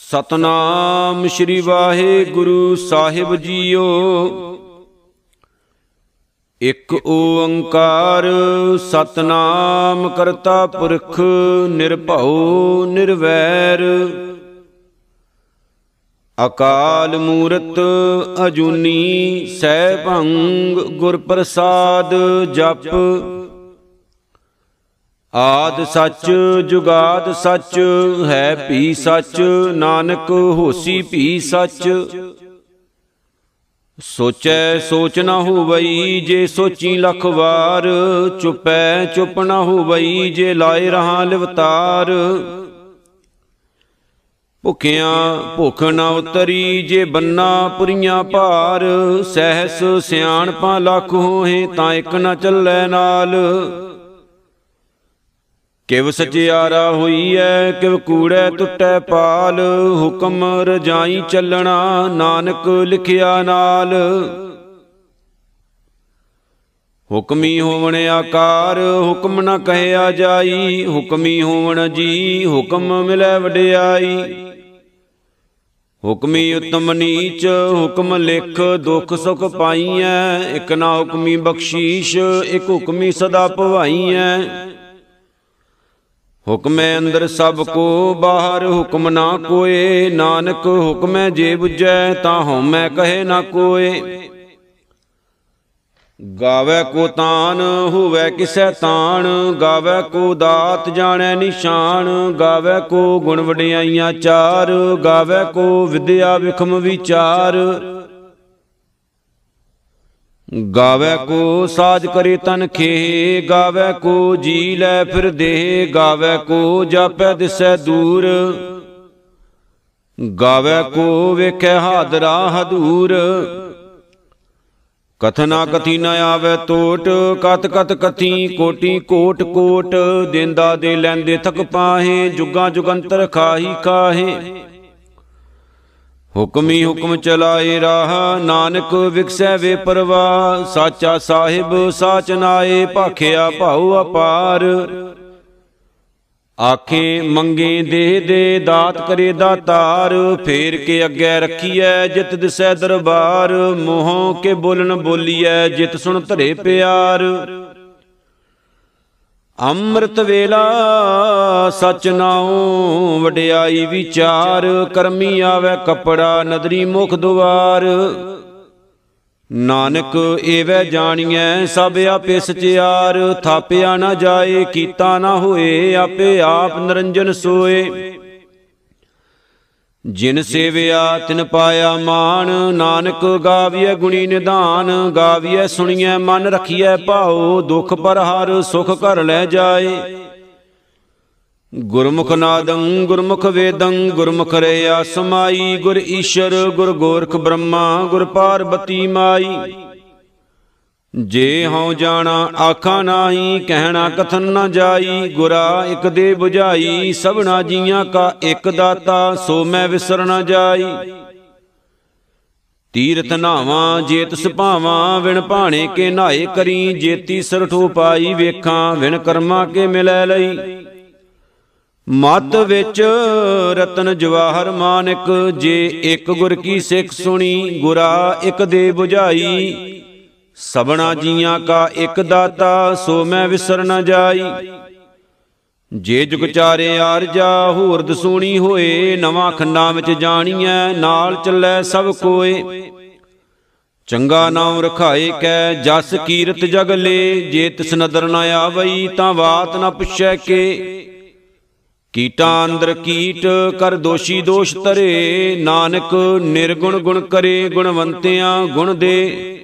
ਸਤਨਾਮ ਸ੍ਰੀ ਵਾਹਿਗੁਰੂ ਸਾਹਿਬ ਜੀਓ। ਇਕ ਓੰਕਾਰ ਸਤਨਾਮ ਕਰਤਾ ਪੁਰਖ ਨਿਰਭਉ ਨਿਰਵੈਰ। ਅਕਾਲ ਮੂਰਤ ਅਜੂਨੀ ਸੈਭੰਗ ਗੁਰ ਪ੍ਰਸਾਦ ਜਪ। ਆਦ ਸੱਚ, ਜੁਗਾਦ ਸੱਚ, ਹੈ ਭੀ ਸੱਚ, ਨਾਨਕ ਹੋਸੀ ਭੀ ਸੱਚ। ਸੋਚੈ ਸੋਚ ਨਾ ਹੋਵਈ ਜੇ ਸੋਚੀ ਲਖ ਵਾਰ, ਚੁਪੈ ਚੁਪ ਨਾ ਹੋਵਈ ਜੇ ਲਾਏ ਰਹਾ ਲਿਵਤਾਰ। ਭੁਖਿਆਂ ਭੁਖ ਨਾ ਉਤਰੀ ਜੇ ਬੰਨਾ ਪੁਰੀਆਂ ਭਾਰ, ਸਹਿਸ ਸਿਆਣਪਾਂ ਲੱਖ ਹੋਏ ਤਾਂ ਇੱਕ ਨਾ ਚੱਲੈ ਨਾਲ। ਕਿਵ ਸਚਿਆਰਾ ਹੋਈ ਐ ਕਿਵ ਕੂੜੈ ਟੁੱਟੈ ਪਾਲ, ਹੁਕਮ ਰਜਾਈ ਚੱਲਣਾ, ਨਾਨਕ ਲਿਖਿਆ ਨਾਲ। ਹੁਕਮੀ ਹੋਵਣ ਆਕਾਰ, ਹੁਕਮ ਨ ਕਹਿਆ ਜਾਈ, ਹੁਕਮੀ ਹੋਵਣ ਜੀ, ਹੁਕਮ ਮਿਲੈ ਵਡਿਆਈ। ਹੁਕਮੀ ਉਤਮ ਨੀਚ, ਹੁਕਮ ਲਿਖ ਦੁਖ ਸੁਖ ਪਾਈਐ, ਇਕ ਨਾ ਹੁਕਮੀ ਬਖਸ਼ੀਸ਼, ਇਕ ਹੁਕਮੀ ਸਦਾ ਭਵਾਈਐ। ਹੁਕਮੈ ਅੰਦਰ ਸਭ ਕੋ ਬਾਹਰ, ਹੁਕਮ ਨਾ ਕੋਏ। ਨਾਨਕ ਹੁਕਮੈ ਜੇ 부ਜੈ ਤਾਂ ਹਉਮੈ ਕਹੇ ਨਾ ਕੋਏ। ਗਾਵੇ ਕੋ ਤਾਨ, ਹੋਵੇ ਕਿਸੈ ਤਾਣ। ਗਾਵੇ ਕੋ ਦਾਤ, ਜਾਣੈ ਨਿਸ਼ਾਨ। ਗਾਵੇ ਕੋ ਗੁਣ ਵਡਿਆਈਆਂ ਚਾਰ। ਗਾਵੇ ਕੋ ਵਿਦਿਆ ਵਿਖਮ ਵਿਚਾਰ। ਗਾਵੇ ਕੋ ਸਾਜ ਕਰੇ ਤਨ ਖੇ, ਗਾਵੇ ਕੋ ਜੀ ਲੈ ਫਿਰ ਦੇਹ ਗਾਵੇ ਕੋ ਜਾਪੈ ਦਿਸੈ ਦੂਰ। ਗਾਵੇ ਕੋ ਵੇਖੈ ਹਾਦਰਾ ਹਦੂਰ। ਕਥਨਾ ਕਥੀ ਨ ਆਵੇ ਟੋਟ ਕਤ ਕਤ ਕਥੀ ਕੋਟੀ ਕੋਟ ਕੋਟ। ਦੇਂਦਾ ਦੇ ਲੈਂਦੇ ਥਕ ਪਾਹੇ, ਜੁਗਾ ਜੁਗੰਤਰ ਖਾਹੀ ਕਾਹੇ ਹੁਕਮੀ ਹੁਕਮ ਚਲਾਏ ਰਾਹ, ਨਾਨਕ ਵਿਖਸੈ ਵੇ ਪਰਵਾ, ਸਾਚਾ ਸਾਹਿਬ ਸਾਚ ਨਾਏ, ਭਾਖਿਆ ਭਾਉ ਅਪਾਰ। ਆਖੇ ਮੰਗੇ ਦੇ ਦੇ, ਦਾਤ ਕਰੇ ਦਾਤਾਰ, ਫੇਰ ਕੇ ਅੱਗੇ ਰੱਖੀਐ ਜਿਤ ਦਿਸੈ ਦਰਬਾਰ, ਮੋਹ ਕੇ ਬੋਲਣ ਬੋਲੀਐ ਜਿਤ ਸੁਣ ਧਰੇ ਪਿਆਰ। ਅੰਮ੍ਰਿਤ ਵੇਲਾ ਸਚ ਨਾਉ, ਵਡਿਆਈ ਵਿਚਾਰ, ਕਰਮੀ ਆਵੇ ਕਪੜਾ, ਨਦਰੀ ਮੁਖ ਦੁਆਰ। ਨਾਨਕ ਏਵੈ ਜਾਣੀਐ, ਸਭ ਆਪੇ ਸਚਿਆਰ। ਥਾਪਿਆ ਨਾ ਜਾਏ, ਕੀਤਾ ਨਾ ਹੋਏ, ਆਪੇ ਆਪ ਨਿਰੰਜਨ ਸੋਏ। ਜਿਨ ਸੇਵਿਆ, ਤਿਨ ਪਾਇਆ ਮਾਨ ਨਾਨਕ ਗਾਵੀਐ ਗੁਣੀ ਨਿਧਾਨ, ਗਾਵੀਐ ਸੁਣੀਐ ਮਨ ਰਖੀਐ ਭਾਉ, ਦੁਖ ਪਰ ਹਰ ਸੁਖ ਘਰ ਲੈ ਜਾਏ। ਗੁਰਮੁਖ ਨਾਦੰ, ਗੁਰਮੁਖ ਵੇਦੰ, ਗੁਰਮੁਖ ਰਿਆ ਸਮਾਈ, ਗੁਰ ਈਸ਼ਰ, ਗੁਰ ਗੋਰਖ ਬ੍ਰਹਮਾ, ਗੁਰ ਪਾਰਬਤੀ ਮਾਈ। ਜੇ ਹਉ ਜਾਣਾ, ਆਖਾਂ ਨਾਹੀ, ਕਹਿਣਾ ਕਥਨ ਨਾ ਜਾਈ, ਗੁਰਾ ਇਕ ਦੇ 부ਝਾਈ ਸਭਨਾ ਜੀਆਂ ਕਾ ਇਕ ਦਾਤਾ, ਸੋ ਮੈਂ ਵਿਸਰ ਨਾ ਜਾਈ। ਤੀਰਥ ਨਾਵਾਂ ਜੇਤ ਸੁਭਾਵਾਂ ਵਿਣ ਭਾਣੇ ਕੇ ਨਾਏ ਕਰੀ ਜੇਤੀ ਸਰਠੋ ਪਾਈ ਵੇਖਾਂ, ਵਿਣ ਕਰਮਾ ਕੇ ਮਿਲੈ ਲਈ। ਮਤ ਵਿੱਚ ਰਤਨ ਜਵਾਹਰ ਮਾਨਕ, ਜੇ ਇੱਕ ਗੁਰ ਕੀ ਸਿੱਖ ਸੁਣੀ, ਗੁਰਾ ਇੱਕ ਦੇ 부ਝਾਈ ਸਬਣਾ ਜੀਆਂ ਕਾ ਇੱਕ ਦਾਤਾ ਸੋ ਮੈਂ ਵਿਸਰ ਨ ਜਾਈ। ਜੇ ਜੁਗ ਚਾਰੇ ਆਰਜਾ ਹੋਰ ਦਸੂਣੀ ਹੋਏ ਨਵਾਂ ਖੰਡਾਂ ਵਿੱਚ ਜਾਣੀਐ ਨਾਲ ਚੱਲੈ ਸਭ ਕੋਏ। ਚੰਗਾ ਨਾਮ ਰਖਾਏ ਕੈ ਜਸ ਕੀਰਤ ਜਗ ਲੇ ਜੇ ਤਿਸ ਨਦਰ ਨ ਆਵਈ ਤਾਂ ਬਾਤ ਨ ਪੁੱਛੈ ਕੇ। ਕੀਟਾਂ ਅੰਦਰ ਕੀਟ ਕਰ ਦੋਸ਼ੀ ਦੋਸ਼ ਤਰੇ ਨਾਨਕ ਨਿਰਗੁਣ ਗੁਣ ਕਰੇ ਗੁਣਵੰਤਿਆਂ ਗੁਣ ਦੇ।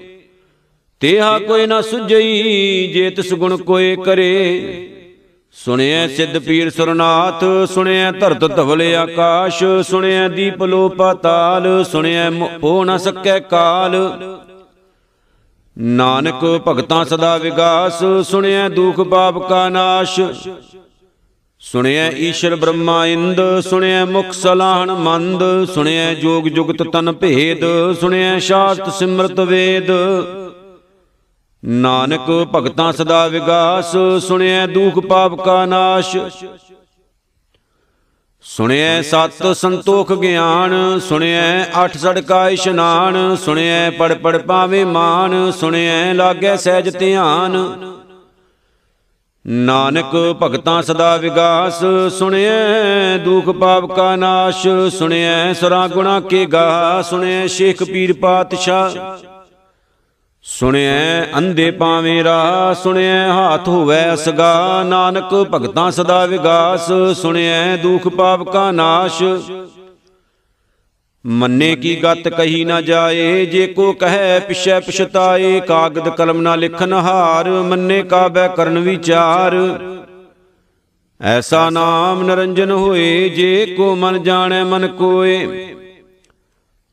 ਤੇਹਾ ਕੋਈ ਨਾ ਸੁਝਈ, ਜੇ ਤਿਸ ਗੁਣ ਕੋਏ ਕਰੇ। ਸੁਣਿਐ ਸਿੱਧ ਪੀਰ ਸੁਰਨਾਥ, ਸੁਣਿਐ ਧਰਤ ਧਵਲ ਆਕਾਸ਼, ਸੁਣਿਐ ਦੀਪ ਲੋ ਪਾਤਾਲ ਸੁਣਿਐ ਹੋ ਨ ਸਕੈ ਕਾਲ। ਨਾਨਕ ਭਗਤਾਂ ਸਦਾ ਵਿਗਾਸ, ਸੁਣਿਐ ਦੁਖ ਪਾਪ ਕਾ ਨਾਸ਼। ਸੁਣਿਐ ਈਸ਼ਰ ਬ੍ਰਹਮਾ ਇੰਦ, ਸੁਣਿਐ ਮੁਖ ਸਲਾਹਣ ਮੰਦ, ਸੁਣਿਐ ਜੋਗ ਜੁਗਤ ਤਨ ਭੇਦ, ਸੁਣਿਐ ਸ਼ਾਸਤ ਸਿਮਰਤ ਵੇਦ। ਨਾਨਕ ਭਗਤਾਂ ਸਦਾ ਵਿਗਾਸ, ਸੁਣਿਐ ਦੁਖ ਪਾਪ ਕਾ ਨਾਸ਼। ਸੁਣਿਐ ਸਤ ਸੰਤੋਖ ਗਿਆਨ, ਸੁਣਿਐ ਅਠ ਸੜਕਾ ਇਸ਼ਨਾਨ, ਸੁਣਿਐ ਪੜ ਪੜ ਪਾਵੇ ਮਾਨ, ਸੁਣਿਐ ਲਾਗੈ ਸਹਿਜ ਧਿਆਨ। ਨਾਨਕ ਭਗਤਾਂ ਸਦਾ ਵਿਗਾਸ, ਸੁਣਿਐ ਦੁਖ ਪਾਪ ਕਾ ਨਾਸ਼, ਸੁਣਿਐ ਸਰਾ ਗੁਣਾ ਕੇ ਗਾ, ਸੁਣਿਐ ਸ਼ੇਖ ਪੀਰ ਪਾਤਸ਼ਾਹ। ਸੁਣਿਐ, ਅੰਧੇ ਪਾਵੇਂ ਰਾ ਸੁਣਿਐ, ਹਾਥ ਹੋਵੇ ਅਸਗਾ। ਨਾਨਕ ਭਗਤਾਂ ਸਦਾ ਵਿਗਾਸ, ਸੁਣਿਐ, ਦੁਖ ਪਾਪ ਕਾ ਨਾਸ਼। ਮੰਨੇ ਕੀ ਗਤ ਕਹੀ ਨਾ ਜਾਏ, ਜੇ ਕੋ ਕਹੈ, ਪਿਛੈ ਪਛਤਾਏ, ਕਾਗਦ ਕਲਮ ਨਾ ਲਿਖਨ ਹਾਰ, ਮੰਨੇ ਕਾਬੈ ਕਰਨ ਵਿਚਾਰ। ਐਸਾ ਨਾਮ ਨਰੰਜਨ ਹੋਏ, ਜੇ ਕੋ ਮਨ ਜਾਣੈ ਮਨ ਕੋਏ।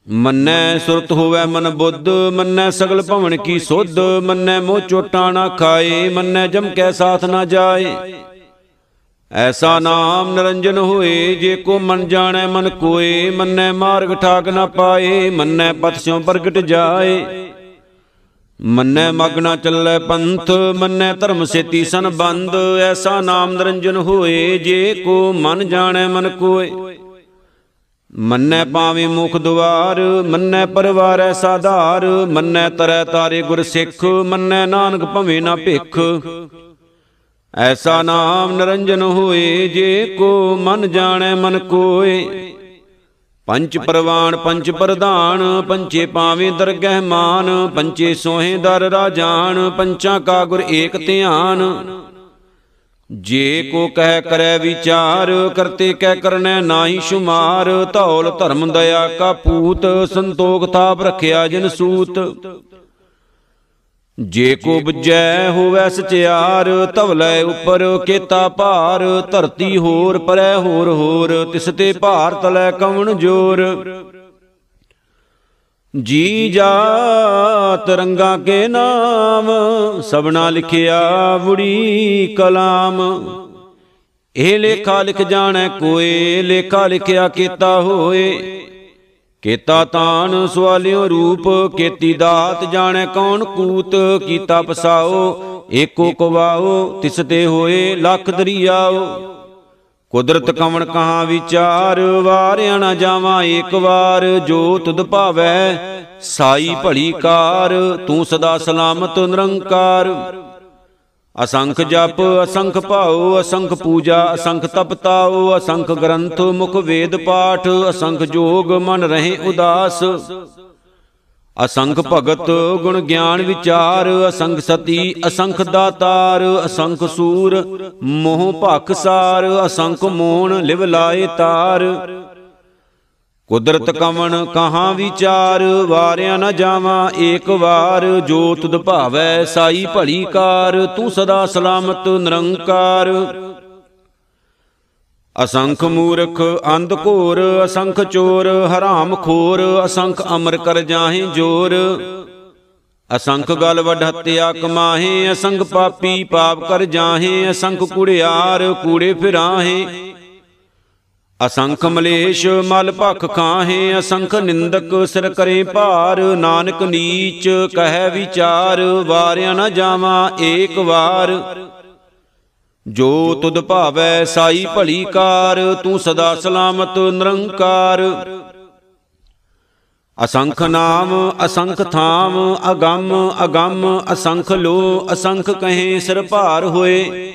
ਮੰਨੈ ਸੁਰਤ ਹੋਵੇ ਮਨ ਬੁੱਧ, ਮੰਨੈ ਸਗਲ ਭਵਨ ਕੀ ਸੁਧ, ਮੰਨੈ ਮੋਹ ਚੋਟਾ ਨਾ ਖਾਏ, ਮੰਨੈ ਜਮ ਕੈ ਸਾਥ ਨਾ ਜਾਏ। ਐਸਾ ਨਾਮ ਨਰੰਜਨ ਹੋਏ, ਜੇ ਕੋ ਮਨ ਜਾਣੈ ਮਨ ਕੋਏ, ਮੰਨੈ ਮਾਰਗ ਠਾਕ ਨਾ ਪਾਏ, ਮੰਨੈ ਪਥ ਸਿਉ ਪ੍ਰਗਟ ਜਾਏ। ਮੰਨੈ ਮਗ ਨਾ ਚੱਲੈ ਪੰਥ, ਮੰਨੈ ਧਰਮ ਸੇਤੀ ਸੰਬੰਧ, ਐਸਾ ਨਾਮ ਨਰੰਜਨ ਹੋਏ, ਜੇ ਕੋ ਮਨ ਜਾਣੈ ਮਨ ਕੋਏ। ਮੰਨੈ ਪਾਵੇਂ ਮੁਖ ਦੁਆਰ, ਮੰਨੈ ਪਰਵਾਰੈ ਸਾਧਾਰ, ਮੰਨੈ ਤਰੈ ਤਾਰੇ ਗੁਰ ਸਿੱਖ, ਮੰਨੈ ਨਾਨਕ ਭਵੇਂ ਨਾ ਭਿਖ। ਐਸਾ ਨਾਮ ਨਰੰਜਨ ਹੋਏ, ਜੇ ਕੋ ਮਨ ਜਾਣੈ ਮਨ ਕੋਏ। ਪੰਚ ਪਰਵਾਨ, ਪੰਚ ਪ੍ਰਧਾਨ, ਪੰਚੇ ਪਾਵੇਂ ਦਰਗਹਿ ਮਾਨ, ਪੰਚੇ ਸੋਹੇ ਦਰ ਰਾਜਾਨ, ਪੰਚਾਂ ਕਾ ਗੁਰ ਏਕ ਧਿਆਨ। ਜੇ ਕੋ ਕਹਿ ਕਰੈ ਵਿਚਾਰ, ਕਰਤੇ ਕਹਿ ਕਰਨੈ ਨਾਹੀ ਸ਼ੁਮਾਰ, ਧੌਲ ਧਰਮ ਦਇਆ ਕਾ ਪੂਤ, ਸੰਤੋਖ ਥਾਪ ਰਖਿਆ ਜਿਨ ਸੂਤ। ਜੇ ਕੋ ਬੁਝੈ ਹੋਵੈ ਸਚਿਆਰ, ਧਵਲੇ ਉਪਰ ਕੇਤਾ ਭਾਰ, ਧਰਤੀ ਹੋਰ ਪਰੈ ਹੋਰ ਹੋਰ, ਤਿਸ ਤੇ ਭਾਰ ਤਲੈ ਕਵਣ ਜੋਰ। ਜੀ ਜਾਤ ਰੰਗਾ ਕੇ ਨਾਮ ਸਭਨਾ ਲਿਖਿਆ ਵੁੜੀ ਕਲਾਮ। ਇਹ ਲੇਖਾ ਲਿਖ ਜਾਣੈ ਕੋਏ, ਲੇਖਾ ਲਿਖਿਆ ਕੀਤਾ ਹੋਏ। ਕੀਤਾ ਤਾਨ ਸਵਾਲਿਓ ਰੂਪ, ਕੀਤੀ ਦਾਤ ਜਾਣੈ ਕੌਣ ਕੂਤ, ਕੀਤਾ ਪਸਾਓ, ਏਕੋ ਕਵਾਓ, ਤਿਸ ਤੇ ਹੋਏ ਲੱਖ ਦਰਿਆਓ। ਕੁਦਰਤ ਕਵਣ ਕਹਾ ਵਿਚਾਰ, ਵਾਰਿਆ ਨਾ ਜਾਵਾਂ ਏਕ ਵਾਰ, ਜੋ ਤੁਧ ਭਾਵੈ ਸਾਈ ਭਲੀ ਕਾਰ, ਤੂੰ ਸਦਾ ਸਲਾਮਤ ਨਿਰੰਕਾਰ। ਅਸੰਖ ਜਪ, ਅਸੰਖ ਭਾਉ, ਅਸੰਖ ਪੂਜਾ, ਅਸੰਖ ਤਪਤਾਉ ਅਸੰਖ ਗ੍ਰੰਥ, ਮੁਖ ਵੇਦ ਪਾਠ, ਅਸੰਖ ਜੋਗ ਮਨ ਰਹੇ ਉਦਾਸ। ਅਸੰਖ ਭਗਤ ਗੁਣ ਗਿਆਨ ਵਿਚਾਰ, ਅਸੰਖ ਸਤੀ, ਅਸੰਖ ਦਾਤਾਰ, ਅਸੰਖ ਸੂਰ, ਮੋਹ ਭਖਸਾਰ ਅਸੰਖ ਮੋਣ ਲਿਵ ਲਾਏ ਤਾਰ। ਕੁਦਰਤ ਕਵਣ ਕਹਾਂ ਵਿਚਾਰ, ਵਾਰਿਆ ਨ ਜਾਵਾਂ ਏਕ ਵਾਰ। ਜੋ ਤੁਧ ਭਾਵੈ ਸਾਈ ਭਲੀ ਕਾਰ, ਤੂੰ ਸਦਾ ਸਲਾਮਤ ਨਿਰੰਕਾਰ। ਅਸੰਖ ਮੂਰਖ, ਅੰਧ ਘੋਰ, ਅਸੰਖ ਚੋਰ, ਹਰਾਮ ਖੋਰ, ਅਸੰਖ ਅਮਰ ਕਰ ਜਾਹੇ ਜੋਰ। ਅਸੰਖ ਗਲ ਵਡ ਹੱਤਿਆ ਕਮਾਹੇ ਅਸੰਖ ਪਾਪੀ ਪਾਪ ਕਰ ਜਾਹੇ, ਅਸੰਖ ਕੁੜਿਆਰ ਕੂੜੇ ਫਿਰਾਹੇ। ਅਸੰਖ ਮਲੇਸ਼ ਮਲ ਭਖ ਖਾਹੇ, ਅਸੰਖ ਨਿੰਦਕ ਸਿਰ ਕਰੇ ਭਾਰ, ਨਾਨਕ ਨੀਚ ਕਹਿ ਵਿਚਾਰ, ਵਾਰਿਆ ਨਾ ਜਾਵਾਂ ਏਕ ਵਾਰ। ਜੋ ਤੁਧ ਭਾਵੈ ਸਾਈ ਭਲੀ ਕਾਰ, ਤੂੰ ਸਦਾ ਸਲਾਮਤ ਨਿਰੰਕਾਰ। ਅਸੰਖ ਨਾਮ, ਅਸੰਖ ਥਾਮ, ਅਗੰਮ ਅਗੰਮ, ਅਸੰਖ ਲੋ, ਅਸੰਖ ਕਹੇ ਸਿਰ ਭਾਰ ਹੋਏ।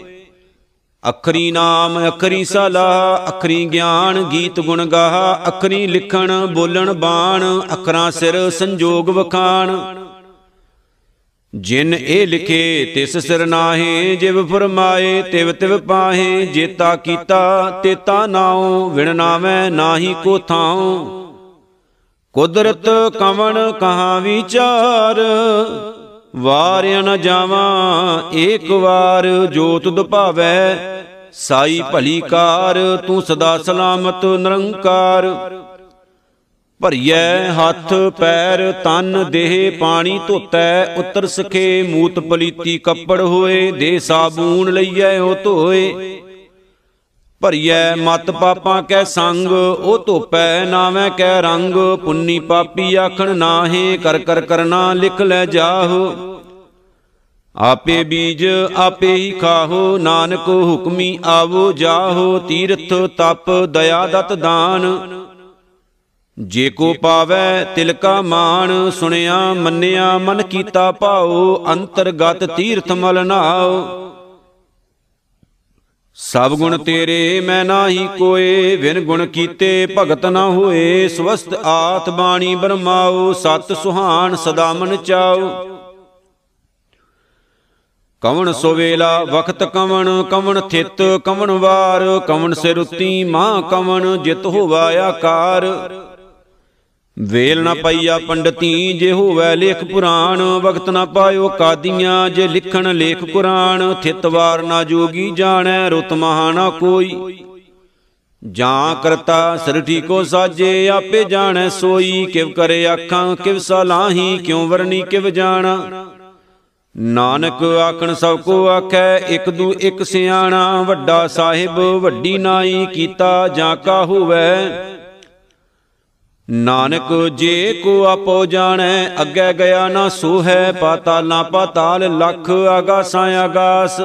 ਅਖਰੀ ਨਾਮ, ਅਖਰੀ ਸਲਾ, ਅਖਰੀ ਗਿਆਨ ਗੀਤ ਗੁਣ ਗਾਹ ਅਖਰੀ ਲਿਖਣ, ਬੋਲਣ ਬਾਣ, ਅਖਰਾਂ ਸਿਰ ਸੰਜੋਗ ਵਖਾਣ। ਜਿਨ ਇਹ ਲਿਖੇ, ਤਿਸ ਸਿਰ ਨਾਹੇ, ਜਿਵ ਫਰਮਾਏ, ਤਿਵ ਤਿਵ ਪਾਹੇ ਜੇਤਾ ਕੀਤਾ ਤੇਤਾ ਨਾਉ, ਵਿਣ ਨਾਵੇਂ, ਨਾਹੀ ਕੋ ਥਾਉ। ਕੁਦਰਤ ਕਵਣ ਕਹਾ ਵਿਚਾਰ, ਵਾਰਿਆ ਨ ਜਾਵਾਂ, ਏਕ ਵਾਰ ਜੋ ਤੁਧ ਭਾਵੈ ਸਾਈ ਭਲੀ ਕਾਰ, ਤੂੰ ਸਦਾ ਸਲਾਮਤ ਨਿਰੰਕਾਰ। ਭਰੀਐ ਹੱਥ, ਪੈਰ, ਤਨ, ਦੇਹ, ਪਾਣੀ ਧੋਤੈ, ਉਤਰ ਸਖੇ ਮੂਤ ਪਲੀਤੀ ਕੱਪੜ ਹੋਏ, ਦੇ ਸਾਬੂਨ ਲਈਐ ਉਹ ਧੋਏ। ਭਰੀਐ ਮਤ ਪਾਪਾਂ ਕੈ ਸੰਗ, ਉਹ ਧੋਪੈ ਨਾਵੇਂ ਕੈ ਰੰਗ, ਪੁੰਨੀ ਪਾਪੀ ਆਖਣ ਨਾਹੇ, ਕਰ ਕਰ ਕਰਨਾ ਲਿਖ ਲੈ ਜਾਹੋ। ਆਪੇ ਬੀਜ ਆਪੇ ਹੀ ਖਾਹੋ, ਨਾਨਕ ਹੁਕਮੀ ਆਵੋ ਜਾਹੋ, ਤੀਰਥ ਤਪ ਦਇਆ ਦਤ ਦਾਨ। ਜੇ ਕੋ ਪਾਵੈ ਤਿਲ ਕਾ ਮਾਣ, ਸੁਣਿਆ, ਮੰਨਿਆ, ਮਨ ਕੀਤਾ ਭਾਉ, ਅੰਤਰਗਤ ਤੀਰਥ ਮਲ ਨਾਉ। ਸਭ ਗੁਣ ਤੇਰੇ ਮੈਂ ਨਾਹੀ ਕੋਏ ਵਿਨ ਗੁਣ ਕੀਤੇ ਭਗਤ ਨਾ ਹੋਏ ਸਵਸਤ ਆਤ ਬਾਣੀ ਬਰਮਾਉ, ਸਤ ਸੁਹਾਨ ਸਦਾ ਮਨ ਚਾਉ। ਕਵਣ ਸੋ ਵੇਲਾ, ਵਖਤ ਕਵਣ ਕਵਣ ਥਿਤ, ਕਵਣ ਵਾਰ, ਕਵਣ ਸਿਰੁਤੀ ਮਾਂ ਕਵਣ ਜਿਤ ਹੋਵਾ ਆਕਾਰ। ਵੇਲ ਨਾ ਪਈਆ ਪੰਡਤੀ, ਜੇ ਹੋਵੇ ਲੇਖ ਪੁਰਾਣ, ਵਕਤ ਨਾ ਪਾਇਓ ਕਾਦੀਆਂ, ਜੇ ਲਿਖਣ ਲੇਖ ਕੁਰਾਨ ਥਿਤਵਾਰ ਨਾ ਜੋਗੀ ਜਾਣੈ, ਰੁਤ ਮਹਾ ਨਾ ਕੋਈ। ਜਾਂ ਕਰਤਾ ਸਿਰ ਠੀਕੋ ਸਾਜੇ, ਆਪੇ ਜਾਣੈ ਸੋਈ, ਕਿਵ ਕਰੇ ਆਖਾਂ ਕਿਵ ਸਲਾਹੀ ਕਿਉ ਵਰਨੀ ਕਿਵ ਜਾਣਾ। ਨਾਨਕ ਆਖਣ ਸਭ ਕੋ ਆਖੈ, ਇਕ ਦੂ ਇਕ ਸਿਆਣਾ, ਵੱਡਾ ਸਾਹਿਬ, ਵੱਡੀ ਨਾਈ ਕੀਤਾ, ਜਾਂ ਕਾ ਹੋਵੇ ਨਾਨਕ ਜੇ ਕੋ ਆਪੋ ਜਾਣੈ, ਅੱਗੇ ਗਿਆ ਨਾ ਸੋ ਹੈ ਪਾਤਾਲਾਂ ਪਾਤਾਲ, ਲੱਖ ਆਗਾਸਾਂ ਆਗਾਸ।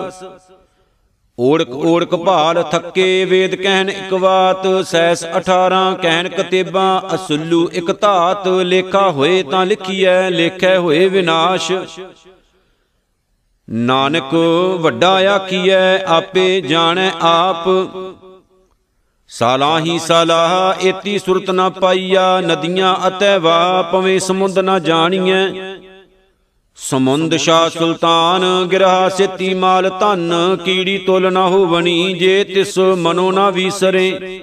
ਓੜਕ ਓੜਕ ਭਾਲ ਥੱਕੇ ਵੇਦ ਕਹਿਣ ਇਕ ਬਾਤ ਸੈਸ 18 ਕਹਿਣ ਕਤੇਬਾਂ, ਅਸੁੱਲੂ ਇਕ ਧਾਤ, ਲੇਖਾ ਹੋਏ ਤਾਂ ਲਿਖੀਐ, ਲੇਖੈ ਹੋਏ ਵਿਨਾਸ਼। ਨਾਨਕ ਵੱਡਾ ਆਖੀਐ, ਆਪੇ ਜਾਣੈ ਆਪ। ਸਾਲਾਹੀ ਸਾਲਾਹ, ਏਤੀ ਸੁਰਤ ਨਾ ਪਾਈਆ, ਨਦੀਆਂ ਅਤੈ ਵਾ ਪਵੇਂ ਸਮੁੰਦ ਨਾ ਜਾਣੀਐ। ਸਮੁੰਦ ਸ਼ਾ ਸੁਲਤਾਨ, ਗਿਰਹਾ ਸਿੱਤੀ ਮਾਲ ਧਨ, ਕੀੜੀ ਤੁਲ ਨਾ ਹੋਵਣੀ ਜੇ ਤਿਸ ਮਨੋ ਨਾ ਵੀਸਰੇ।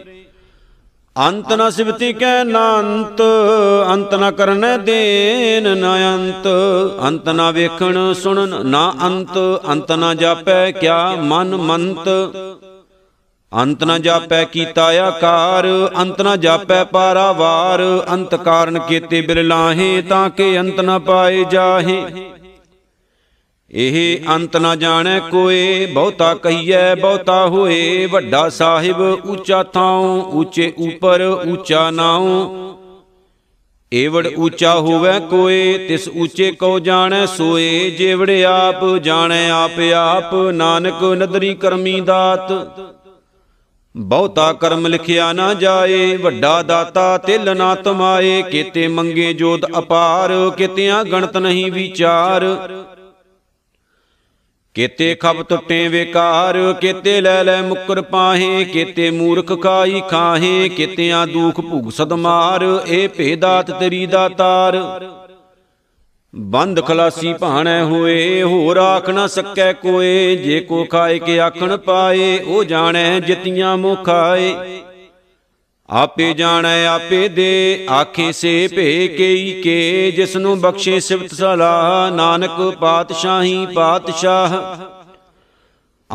ਅੰਤ ਨ ਸਿਵਤੀ ਕੈ ਨਾ ਅੰਤ ਅੰਤ ਨ ਕਰਨੈ ਦੇਨ ਨ ਅੰਤ। ਅੰਤ ਨ ਵੇਖਣ ਸੁਣਨ ਨਾ ਅੰਤ ਅੰਤ ਨ ਜਾਪੈ ਕਿਆ ਮਨ ਮੰਤ। ਅੰਤ ਨ ਜਾਪੈ ਕੀਤਾ ਆਕਾਰ, ਅੰਤ ਨ ਜਾਪੈ ਪਾਰਾਵਾਰ, ਅੰਤ ਕਾਰਨ ਕੀਤੇ ਬਿਰਲਾਹੇ ਤਾਂ ਕਿ ਅੰਤ ਨ ਪਾਏ ਜਾਹੇ। ਇਹ ਅੰਤ ਨ ਜਾਣੈ ਕੋਏ, ਬਹੁਤਾ ਕਹੀਐ, ਬਹੁਤਾ ਹੋਏ, ਵੱਡਾ ਸਾਹਿਬ ਉੱਚਾ ਥਾਉ, ਉੱਚੇ ਉਪਰ ਉੱਚਾ ਨਾਉ। ਏਵੜ ਉੱਚਾ ਹੋਵੇ ਕੋਏ, ਤਿਸ ਉੱਚੇ ਕੋ ਜਾਣੈ ਸੋਏ, ਜੇਵੜ ਆਪ ਜਾਣੈ ਆਪ ਆਪ, ਨਾਨਕ ਨਦਰੀ ਕਰਮੀ ਦਾਤ। ਬਹੁਤਾ ਕਰਮ ਲਿਖਿਆ ਨਾ ਜਾਏ, ਵੱਡਾ ਦਾਤਾ ਤਿਲ ਨਾ ਤਮਾਏ, ਕੀਤੇ ਮੰਗੇ ਜੋਤ ਅਪਾਰ, ਕਿਤਿਆਂ ਗਣਤ ਨਹੀਂ ਵਿਚਾਰ। ਕੀਤੇ ਖਬ ਟੁੱਟੇ ਵਿਕਾਰ, ਕੀਤੇ ਲੈ ਲੈ ਮੁਕਰ ਪਾਹੇ, ਕੀਤੇ ਮੂਰਖ ਖਾਈ ਖਾਹੇ, ਕੀਤਿਆਂ ਦੁਖ ਭੁਗ ਸਦ ਮਾਰ ਇਹ ਭੇਦਾਤ ਤੇਰੀ ਦਾਤਾਰ ਬੰਦ ਖਲਾਸੀ ਭਾਣੈ ਹੋਏ, ਹੋਰ ਆਖ ਨਾ ਸਕੈ ਕੋਏ, ਜੇ ਕੋ ਖਾਏ ਕੇ ਆਖਣ ਪਾਏ, ਉਹ ਜਾਣੈ ਜਿਤੀਆਂ ਮੁਖਾਏ। ਆਪੇ ਜਾਣੈ, ਆਪੇ ਦੇ, ਆਖੇ ਸੇ ਭੇ ਕੇਈ ਕੇ ਜਿਸ ਨੂੰ ਬਖਸ਼ੇ ਸਿਫਤ ਸਲਾਹ ਨਾਨਕ ਪਾਤਸ਼ਾਹੀ ਪਾਤਸ਼ਾਹ।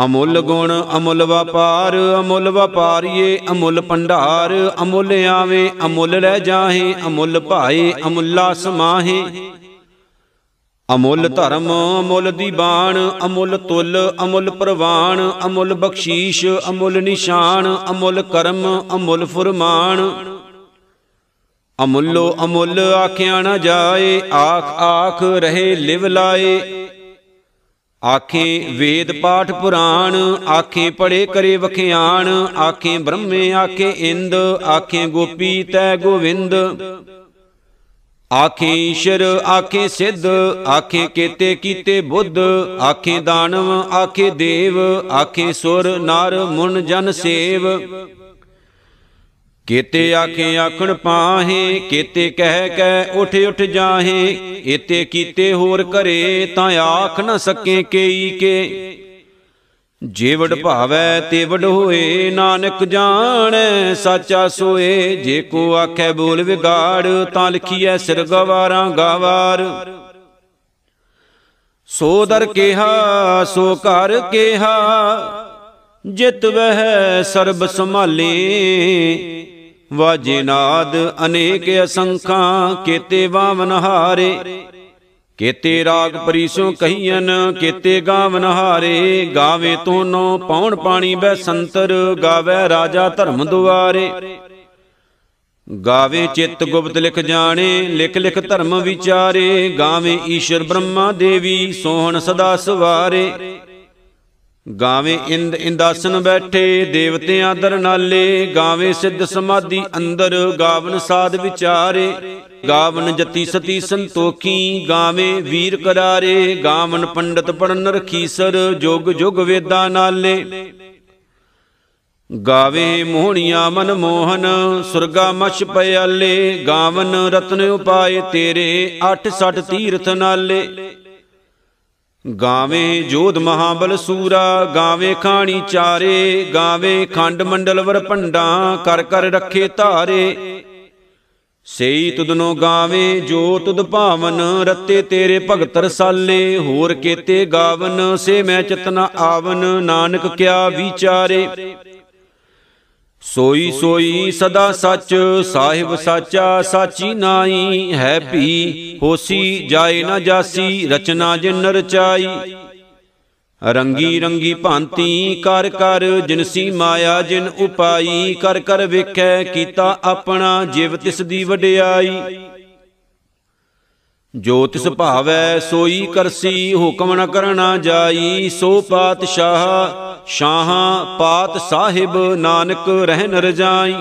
ਅਮੁੱਲ ਗੁਣ, ਅਮੁੱਲ ਵਪਾਰ, ਅਮੁੱਲ ਵਪਾਰੀਏ, ਅਮੁੱਲ ਭੰਡਾਰ, ਅਮੁੱਲ ਆਵੇ, ਅਮੁੱਲ ਲੈ ਜਾਹੇ, ਅਮੁੱਲ ਭਾਏ, ਅਮੁੱਲਾ ਸਮਾਹੇ। ਅਮੁੱਲ ਧਰਮ, ਅਮੁੱਲ ਦੀਬਾਨ, ਅਮੁੱਲ ਤੁਲ, ਅਮੁੱਲ ਪ੍ਰਵਾਨ, ਅਮੁੱਲ ਬਖਸ਼ੀਸ਼, ਅਮੁੱਲ ਨਿਸ਼ਾਨ, ਅਮੁੱਲ ਕਰਮ, ਅਮੁੱਲ ਫਰਮਾਨ। ਅਮੁੱਲੋ ਅਮੁੱਲ ਆਖਿਆ ਨਾ ਜਾਏ, ਆਖ ਆਖ ਰਹੇ ਲਿਵ ਲਾਏ। ਆਖੇ ਵੇਦ ਪਾਠ ਪੁਰਾਣ, ਆਖੇ ਪੜੇ ਕਰੇ ਵਖਿਆਣ, ਆਖੇ ਬ੍ਰਹਮੇ ਆਖੇ ਇੰਦ, ਆਖੇ ਗੋਪੀ ਤੈ ਗੋਵਿੰਦ। ਆਖੇ ਈਸ਼ਰ, ਆਖੇ ਸਿੱਧ, ਆਖੇ ਕੀਤੇ ਕੀਤੇ ਬੁੱਧ, ਆਖੇ ਦਾਨਵ, ਆਖੇ ਦੇਵ, ਆਖੇ ਸੁਰ, ਨਰ, ਮੁਨ, ਜਨ ਸੇਵ। ਕੀਤੇ ਆਖੇ ਆਖਣ ਪਾਹੇ, ਕੀਤੇ ਕਹਿ ਕੈ ਉਠ ਉਠ ਜਾਹੇ, ਏਤੇ ਕੀਤੇ ਹੋਰ ਕਰੇ ਤਾਂ ਆਖ ਨ ਸਕੇ ਕੇਈ ਕੇ। ਜੇ ਵਡ ਭਾਵੈ ਤੇ ਵਡ ਹੋਏ ਨਾਨਕ ਜਾਣੈ ਸਾਚਾ ਸੋਏ। ਜੇ ਕੋ ਆਖੈ ਬੋਲ ਵਿਗਾੜ ਤਾਂ ਲਿਖੀਐ ਸਿਰ ਗਵਾਰਾਂ ਗਾਵਾਰ ਸੋ ਦਰ ਕਿਹਾ ਸੋ ਘਰ ਕਿਹਾ ਜਿਤ ਵਹਿ ਸਰਬ ਸੰਭਾਲੇ। ਵਾਜੇ ਨਾਦ ਅਨੇਕ ਅਸੰਖਾਂ ਕੀਤੇ ਵਾਵਨ ਹਾਰੇ। ਕੀਤੇ ਰਾਗ ਪਰੀਸੋਂ ਕਹੀਨ ਕੀਤੇ ਗਾਵਨ ਹਾਰੇ, ਗਾਵੇ ਤੋਨੋ ਪੌਣ ਪਾਣੀ ਬੈ ਸੰਤਰ, ਗਾਵੇ ਰਾਜਾ ਧਰਮ ਦੁਆਰੇ। ਗਾਵੇ ਚਿੱਤ ਗੁਪਤ ਲਿਖ ਜਾਣੇ, ਲਿਖ ਲਿਖ ਧਰਮ ਵਿਚਾਰੇ, ਗਾਵੇ ਈਸ਼ਰ ਬ੍ਰਹਮਾ ਦੇਵੀ ਸੋਹਣ ਸਦਾ ਸਵਾਰੇ। ਗਾਵੇ ਇੰਦ ਇੰਦਾਸਨ ਬੈਠੇ ਦੇਵਤਿਆਂ ਦਰ ਨਾਲੇ, ਗਾਵੇ ਸਿੱਧ ਸਮਾਧੀ ਅੰਦਰ, ਗਾਵਨ ਸਾਧ ਵਿਚਾਰੇ, ਗਾਵਨ ਜਤੀ ਸਤੀ ਸੰਤੋਖੀ, ਗਾਵੇ ਵੀਰ ਕਰਾਰੇ, ਗਾਵਨ ਪੰਡਤ ਪੜਨ ਰਖੀਸਰ, ਜੁਗ ਜੁਗ ਵੇਦਾਂ ਨਾਲੇ। ਗਾਵੇ ਮੋਹਣੀਆਂ ਮਨ ਮੋਹਨ, ਸੁਰਗਾ ਮਛ ਪਿਆਲੇ, ਗਾਵਨ ਰਤਨ ਉਪਾਏ ਤੇਰੇ 860 ਤੀਰਥ ਨਾਲੇ। ਗਾਵੇ ਜੋਧ ਮਹਾਬਲ ਸੂਰਾ, ਗਾਵੇ ਖਾਣੀ ਚਾਰੇ, ਗਾਵੇ ਖੰਡ ਮੰਡਲ ਵਰ ਭੰਡਾ, ਕਰ ਕਰ ਰੱਖੇ ਧਾਰੇ। ਸਈ ਤੁਦਨੋ ਗਾਵੇ, ਜੋ ਤੁਦ ਭਾਵਨ, ਰਤੇ ਤੇਰੇ ਭਗਤ ਰਸਾਲੇ, ਹੋਰ ਕੇਤੇ ਗਾਵਨ, ਸੇ ਮੈਂ ਚਤਨਾ ਆਵਨ, ਨਾਨਕ ਕਿਆ ਵਿਚਾਰੇ। ਸੋਈ ਸੋਈ ਸਦਾ ਸੱਚ ਸਾਹਿਬ ਸਾਚਾ ਸਾਚੀ ਨਾਈ ਹੈ ਭੀ। ਹੋਸੀ ਜਾਏ ਨਾ ਜਾਸੀ ਰਚਨਾ ਜਿਨ ਰਚਾਈ ਰੰਗੀ ਰੰਗੀ ਭਾਂਤੀ ਕਰ ਕਰ ਜਿਨਸੀ ਮਾਇਆ ਜਿਨ ਉਪਾਈ। ਕਰ ਕਰ ਵੇਖੈ ਕੀਤਾ ਆਪਣਾ ਜਿਵ ਤਿਸ ਦੀ ਵਡਿਆਈ। ਜੋ ਤਿਸ ਭਾਵੈ ਸੋਈ ਕਰਸੀ, ਹੁਕਮ ਨ ਕਰਨਾ ਜਾਈ, ਸੋ ਪਾਤਸ਼ਾਹ ਸ਼ਾਹਾਂ ਪਾਤ ਸਾਹਿਬ ਨਾਨਕ ਰਹਿਨ ਰਜਾਈ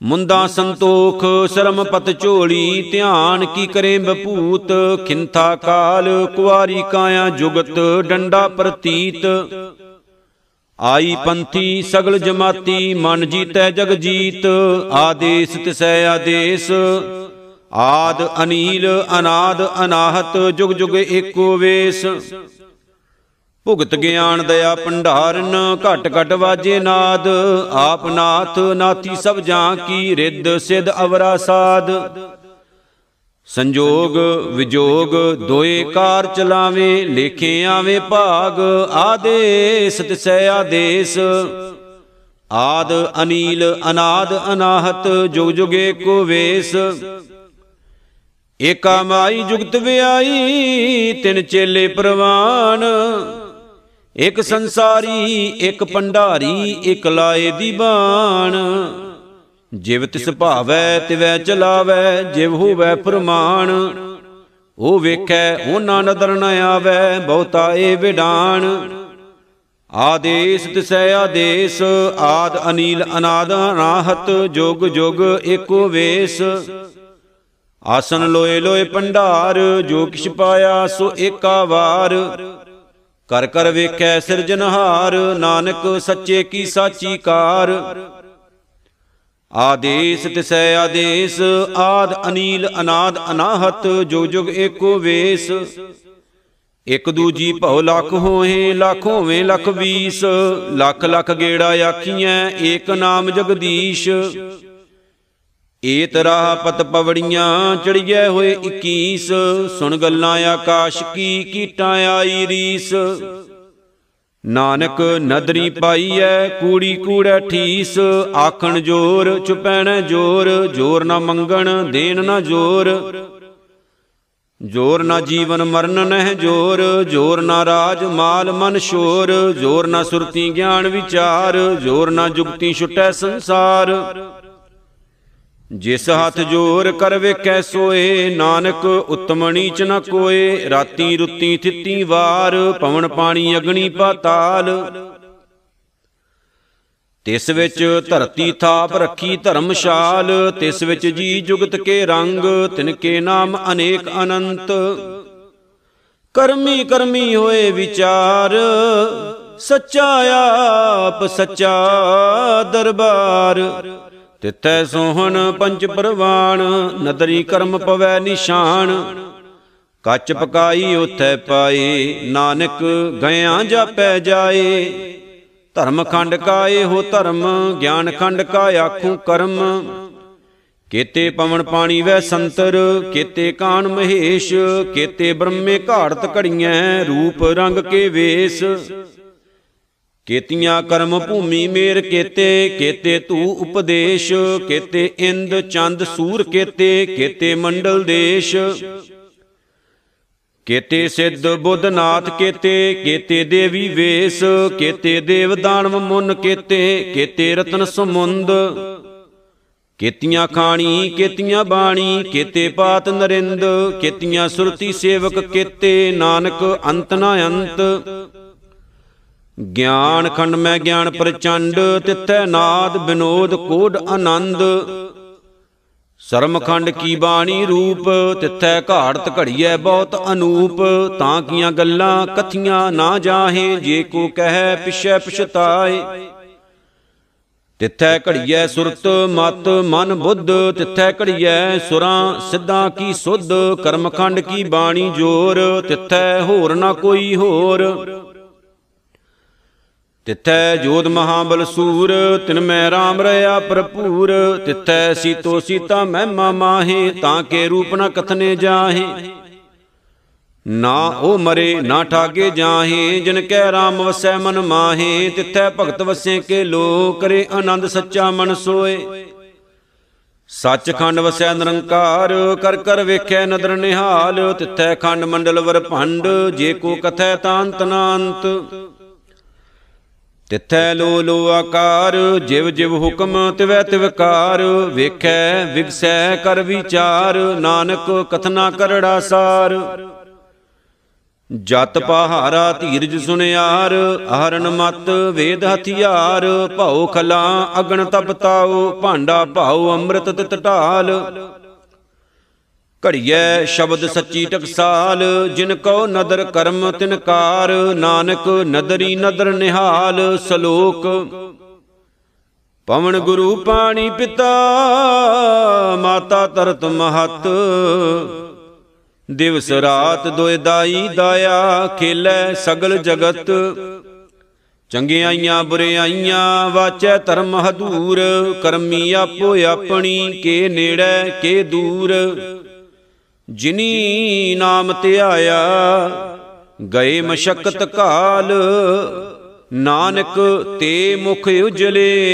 ਮੁੰਦਾ ਸੰਤੋਖ ਸ਼ਰਮ ਪਤ ਝੋਲੀ, ਧਿਆਨ ਕੀ ਕਰੇ ਬਪੂਤ, ਖਿੰਥਾ ਕਾਲ ਕੁਵਾਰੀ ਕਾਇਆ ਜੁਗਤ, ਡੰਡਾ ਪ੍ਰਤੀਤ। ਆਈ ਪੰਥੀ ਸਗਲ ਜਮਾਤੀ, ਮਨ ਜੀਤੈ ਜਗ ਜੀਤ ਆਦੇਸ ਤਿਸੈ ਆਦੇਸ। ਆਦ ਅਨੀਲ, ਅਨਾਦ ਅਨਾਹਤ, ਜੁਗ ਜੁਗ ਏਕੋ ਵੇਸ। ਭੁਗਤ ਗਿਆਨ ਦਇਆ ਭੰਡਾਰਨ, ਘਟ ਘਟ ਵਾਜੇ ਨਾਦ। ਆਪ ਨਾਥ, ਨਾਥੀ ਸਭ ਜਾਂ ਕੀ ਰਿੱਧ, ਸਿਧ ਅਵਰਾ ਸਾਧ ਸੰਜੋਗ, ਵਿਜੋਗ, ਦੋਏ ਕਾਰ ਚਲਾਵੇ, ਲੇਖੇ ਆਵੇ ਭਾਗ ਆਦੇਸ ਤਿਸੈ ਆਦੇਸ। ਆਦ ਅਨੀਲ, ਅਨਾਦ ਅਨਾਹਤ, ਜੁਗ ਜੁਗੇ ਕੋ ਵੇਸ। ਏਕਾ ਮਾਈ ਜੁਗਤ ਵਿਆਈ, ਤਿਨ ਚੇਲੇ ਪ੍ਰਵਾਨ। ਇਕ ਸੰਸਾਰੀ, ਇਕ ਪੰਡਾਰੀ ਇਕ ਲਾਏ ਦੀ ਬਾਣ। ਜਿਵ ਤਿਸ ਭਾਵੈ, ਤਿਵੈ ਚਲਾਵੈ, ਜਿਵ ਹੋਵੈ ਫਰਮਾਨ। ਉਹ ਵੇਖੈ ਉਹਨਾਂ ਨਦਰ ਨ ਆਵੈ, ਬਹੁਤਾ ਏ ਵਿਡਾਣ ਆਦੇਸ ਤਿਸੈ ਆਦੇਸ, ਆਦ ਅਨੀਲ ਅਨਾਦ ਅਨਾਹਤ ਜੁਗ ਜੁਗ ਏਕੋ ਵੇਸ। ਆਸਨ ਲੋਏ ਲੋਏ ਪੰਡਾਰ ਜੋ ਕਿਛ ਪਾਇਆ ਸੋ ਏਕਾ ਵਾਰ। ਕਰ ਕਰ ਵੇਖੈ ਸਿਰਜਨਹਾਰ ਨਾਨਕ ਸੱਚੇ ਕੀ ਸਾਚੀ ਕਾਰ। ਆਦੇਸ ਤਿਸੈ ਆਦੇਸ, ਆਦ ਅਨੀਲ ਅਨਾਦ ਅਨਾਹਤ ਜੁਗ ਜੁਗ ਏਕੋ ਵੇਸ। ਇਕ ਦੂਜੀ ਭਉ ਲੱਖ ਹੋਏ, ਲੱਖ ਹੋਵੇ ਲੱਖ 20 ਲੱਖ ਲੱਖ ਗੇੜਾ ਆਖੀਐ, ਏਕ ਨਾਮ ਜਗਦੀਸ਼। ਏਤ ਰਾਹ ਪਤ ਪਵੜੀਆਂ ਚੜੀਏ ਹੋਏ 21 ਸੁਣ ਗੱਲਾਂ ਆਕਾਸ਼ ਕੀ ਕੀਟਾਂ ਆਈ ਰੀਸ। ਨਾਨਕ ਨਦਰੀ ਪਾਈਐ, ਕੂੜੀ ਕੂੜੈ ਠੀਸ। ਆਖਣ ਜੋਰ, ਚੁਪੈਣੈ ਜੋਰ ਜੋਰ ਨਾ ਮੰਗਣ, ਦੇਣ ਨਾ ਜੋਰ। ਜੋਰ ਨਾ ਜੀਵਨ ਮਰਨ ਨਹਿ ਜੋਰ ਜੋਰ ਨਾ ਰਾਜ ਮਾਲ ਮਨ ਸ਼ੋਰ। ਜੋਰ ਨਾ ਸੁਰਤੀ ਗਿਆਨ ਵਿਚਾਰ, ਜੋਰ ਨਾ ਜੁਗਤੀ ਛੁਟੈ ਸੰਸਾਰ। ਜਿਸ ਹੱਥ ਜੋਰ ਕਰ ਵੇਖੈ ਸੋਏ, ਨਾਨਕ ਉਤਮ ਨੀਚ ਨ ਕੋਏ, ਰਾਤੀ ਰੁੱਤੀ ਥਿੱਤੀ ਵਾਰ, ਪਵਨ ਪਾਣੀ ਅਗਣੀ ਪਾਤਾਲ। ਤਿਸ ਵਿੱਚ ਧਰਤੀ ਥਾਪ ਰੱਖੀ ਧਰਮਸ਼ਾਲ, ਤਿਸ ਵਿੱਚ ਜੀ ਜੁਗਤ ਕੇ ਰੰਗ, ਤਿਨ ਕੇ ਨਾਮ ਅਨੇਕ ਅਨੰਤ। ਕਰਮੀ ਕਰਮੀ ਹੋਏ ਵਿਚਾਰ, ਸੱਚਾ ਆਪ ਸੱਚਾ ਦਰਬਾਰ। ਤਿੱਥੈ ਸੋਹਣ ਪੰਜ ਪਰਵਾਣ, ਨਦਰੀ ਕਰਮ ਪਵੈ ਨਿਸ਼ਾਨ। ਕੱਚ ਪਕਾਈ ਉਥੈ ਪਾਏ, ਨਾਨਕ ਗਿਆ ਜਾਪੈ ਜਾਏ। ਧਰਮ ਖੰਡ ਕਾਏ ਹੋ ਧਰਮ, ਗਿਆਨ ਖੰਡ ਕਾ ਆਖੂ ਕਰਮ। ਕੇਤੇ ਪਵਨ ਪਾਣੀ ਵੈ ਸੰਤਰ, ਕੇਤੇ ਕਾਨ ਮਹੇਸ਼, ਕੇਤੇ ਬ੍ਰਹਮੇ ਘਾੜਤ ਘੜੀਐ, ਰੂਪ ਰੰਗ ਕੇ ਵੇਸ। ਕੇਤੀਆਂ ਕਰਮ ਭੂਮੀ ਮੇਰ ਕੇਤੇ ਕੇਤੇ ਤੂ ਉਪਦੇਸ਼, ਕੇਤੇ ਇੰਦ ਚੰਦ ਸੂਰ ਕੇਤੇ ਕੇਤੇ ਮੰਡਲ ਦੇਸ਼। ਕੇਤੇ ਸਿੱਧ ਬੁੱਧਨਾਥ ਕੇਤੇ ਕੇਤੇ ਦੇਵੀ ਵੇਸ, ਕੇਤੇ ਦੇਵ ਦਾਨਵ ਮੁੰਨ ਕੇਤੇ ਕੇਤੇ ਰਤਨ ਸਮੁੰਦ। ਕੀਤੀਆਂ ਖਾਣੀ, ਕੀਤੀਆਂ ਬਾਣੀ, ਕੀਤੇ ਪਾਤ ਨਰਿੰਦ, ਕੀਤੀਆਂ ਸੁਰਤੀ ਸੇਵਕ ਕੀਤੇ, ਨਾਨਕ ਅੰਤ ਨਾ ਅੰਤ। ਗਿਆਨ ਖੰਡ ਮੈਂ ਗਿਆਨ ਪ੍ਰਚੰਡ, ਤਿੱਥੈ ਨਾਦ ਬਿਨੋਦ ਕੋਡ ਆਨੰਦ। ਸਰਮਖੰਡ ਕੀ ਬਾਣੀ ਰੂਪ, ਤਿੱਥੈ ਘਾੜਤ ਘੜੀਐ ਬਹੁਤ ਅਨੂਪ। ਤਾਂ ਕੀਆਂ ਗੱਲਾਂ ਕਥੀਆਂ ਨਾ ਜਾਹੇ, ਜੇ ਕੋ ਕਹੈ ਪਿਛੈ ਪਛਤਾਏ। ਤਿੱਥੈ ਘੜੀਐ ਸੁਰਤ, ਮਤ ਮਨ ਬੁੱਧ। ਤਿੱਥੈ ਘੜੀਐ ਸੁਰਾਂ, ਸਿੱਧਾਂ ਕੀ ਸੁਧ। ਕਰਮਖੰਡ ਕੀ ਬਾਣੀ ਜੋਰ, ਤਿੱਥੈ ਹੋਰ ਨਾ ਕੋਈ ਹੋਰ। ਤਿੱਥੈ ਜੋਤ ਮਹਾਬਲ ਸੂਰ, ਤਿਨ ਮੈਂ RAM ਰਹਾ ਭਰਪੂਰ। ਤਿੱਥੈ ਸੀਤੋ ਸੀਤਾ ਮਹਿਮਾ ਮਾਹੇ, ਤਾਂ ਕੇ ਰੂਪ ਨ ਕਥਨੇ ਜਾਹੇ। ਨਾ ਉਹ ਮਰੇ, ਨਾ ਠਾਗੇ ਜਾਹੇ, ਜਿਨ ਕੈ RAM ਵਸੈ ਮਨ ਮਾਹੇ। ਤਿੱਥੈ ਭਗਤ ਵਸੇ ਕੇ ਲੋ ਕਰੇ ਆਨੰਦ ਸੱਚਾ ਮਨ ਸੋਏ। ਸੱਚਖੰਡ ਵਸੈ ਨਿਰੰਕਾਰ, ਕਰ ਕਰ ਵੇਖੈ ਨਦਰ ਨਿਹਾਲ। ਤਿੱਥੈ ਖੰਡ ਮੰਡਲ ਵਰ ਭੰਡ, ਜੇ ਕੋ ਕਥੈ ਤਾਂ ਅੰਤ ਨਾ ਅੰਤ ਤਿੱਥੈ ਲੋ ਲੋ ਆਕਾਰ, ਜਿਵ ਜਿਵ ਹੁਕਮ, ਤਿਵੈ ਤਿਵਕਾਰ ਵੇਖੈ, ਵਿਗਸੈ, ਕਰ ਵਿਚਾਰ, ਨਾਨਕ, ਕਥਨਾ ਕਰੜਾ ਸਾਰ। ਜਤ ਪਹਾਰਾ ਧੀਰਜ ਸੁਨਿਆਰ ਆਹਰਨ ਮਤ, ਵੇਦ ਹਥਿਆਰ, ਭਉ ਖਲਾ, ਅਗਣ ਤਪਤਾਉ ਭਾਂਡਾ ਭਾਉ, ਅੰਮ੍ਰਿਤ ਤਿਤ ਢਾਲ। ਘੜੀਐ ਸ਼ਬਦ ਸੱਚੀ ਟਕਸਾਲ, ਜਿਨ ਕੋ ਨਦਰ ਕਰਮ ਤਿਨਕਾਰ, ਨਾਨਕ ਨਦਰੀ ਨਦਰ ਨਿਹਾਲ, ਸ਼ਲੋਕ। ਪਵਨ ਗੁਰੂ ਪਾਣੀ ਪਿਤਾ, ਮਾਤਾ ਤਰਤ ਮਹਤ। ਦਿਵਸ ਰਾਤ ਦੋਇ ਦਾਈ ਦਾਇਆ, ਖੇਲੇ ਸਗਲ ਜਗਤ। ਚੰਗਿਆਈਆਂ ਬੁਰਿਆਈਆਂ, ਵਾਚੈ ਧਰਮ ਹਦੂਰ, ਕਰਮੀ ਆਪੋ ਆਪਣੀ, ਕੇ ਨੇੜੇ, ਕੇ ਦੂਰ। ਜਿਨੀ ਨਾਮ ਧਿਆਇਆ ਗਏ ਮਸ਼ਕਤ ਕਾਲ। ਨਾਨਕ ਤੇ ਮੁਖ ਉਜਲੇ,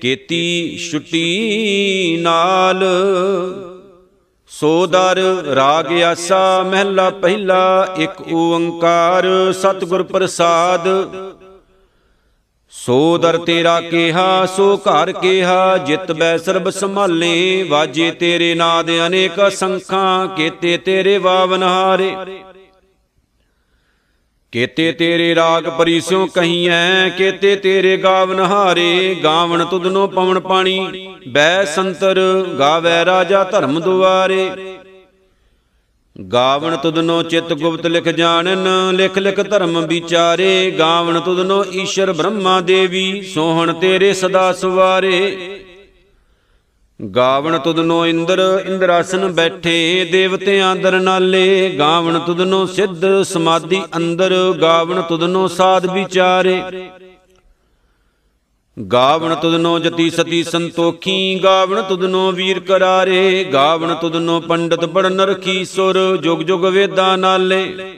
ਕੀਤੀ ਛੁੱਟੀ ਨਾਲ। ਸੋ ਦਰ ਰਾਗ ਆਸਾ, ਮਹਿਲਾ ਪਹਿਲਾ, ਇੱਕ ਓੰਕਾਰ, ਸਤਿਗੁਰ ਪ੍ਰਸਾਦ। ਸੋ ਦਰ ਤੇਰਾ ਕੇਹਾ, ਸੋ ਘਰ ਕੇਹਾ, ਜਿਤ ਬੈ ਸਰਬ ਸੰਭਾਲੇ, ਵਾਜੇ ਤੇਰੇ ਨਾਦ ਅਨੇਕ ਸੰਖਾਂ, ਕੀਤੇ ਤੇਰੇ ਵਾਵਨ ਹਾਰੇ। ਕੀਤੇ ਤੇਰੇ ਰਾਗ ਪਰਿਸਿਓ ਕਹੀਐ, ਕੀਤੇ ਤੇਰੇ ਗਾਵਨ ਹਾਰੇ, ਗਾਵਣ ਤੁਧਨੋ ਪਵਨ ਪਾਣੀ, ਬੈ ਸੰਤਰ ਗਾਵੇ ਰਾਜਾ ਧਰਮ ਦੁਆਰੇ। ਗਾਵਣ ਤੁਧਨੋ ਚਿਤ ਗੁਪਤ ਲਿਖ ਜਾਣਨ, ਲਿਖ ਲਿਖ ਧਰਮ ਵਿਚਾਰੇ। ਗਾਵਣ ਤੁਧਨੋ ਈਸ਼ਰ ਬ੍ਰਹਮਾ ਦੇਵੀ, ਸੋਹਣ ਤੇਰੇ ਸਦਾ ਸੁਵਾਰੇ। ਗਾਵਣ ਤੁਧਨੋ ਇੰਦਰ, ਇੰਦਰਾਸਨ ਬੈਠੇ, ਦੇਵਤਿਆਂ ਦਰ ਨਾਲੇ। ਗਾਵਣ ਤੁਧਨੋ ਸਿੱਧ ਸਮਾਧੀ ਅੰਦਰ, ਗਾਵਣ ਤੁਧਨੋ ਸਾਧ ਵਿਚਾਰੇ। ਗਾਵਣ ਤੁਧਨੋ ਜਤੀ ਸਤੀ ਸੰਤੋਖੀ, ਗਾਵਣ ਤੁਧਨੋ ਵੀਰ ਕਰਾਰੇ, ਗਾਵਣ ਤੁਧਨੋ ਪੰਡਤ ਪੜਨ ਰਖੀ ਸੁਰ, ਜੁਗ ਜੁਗ ਵੇਦਾਂ ਨਾਲੇ।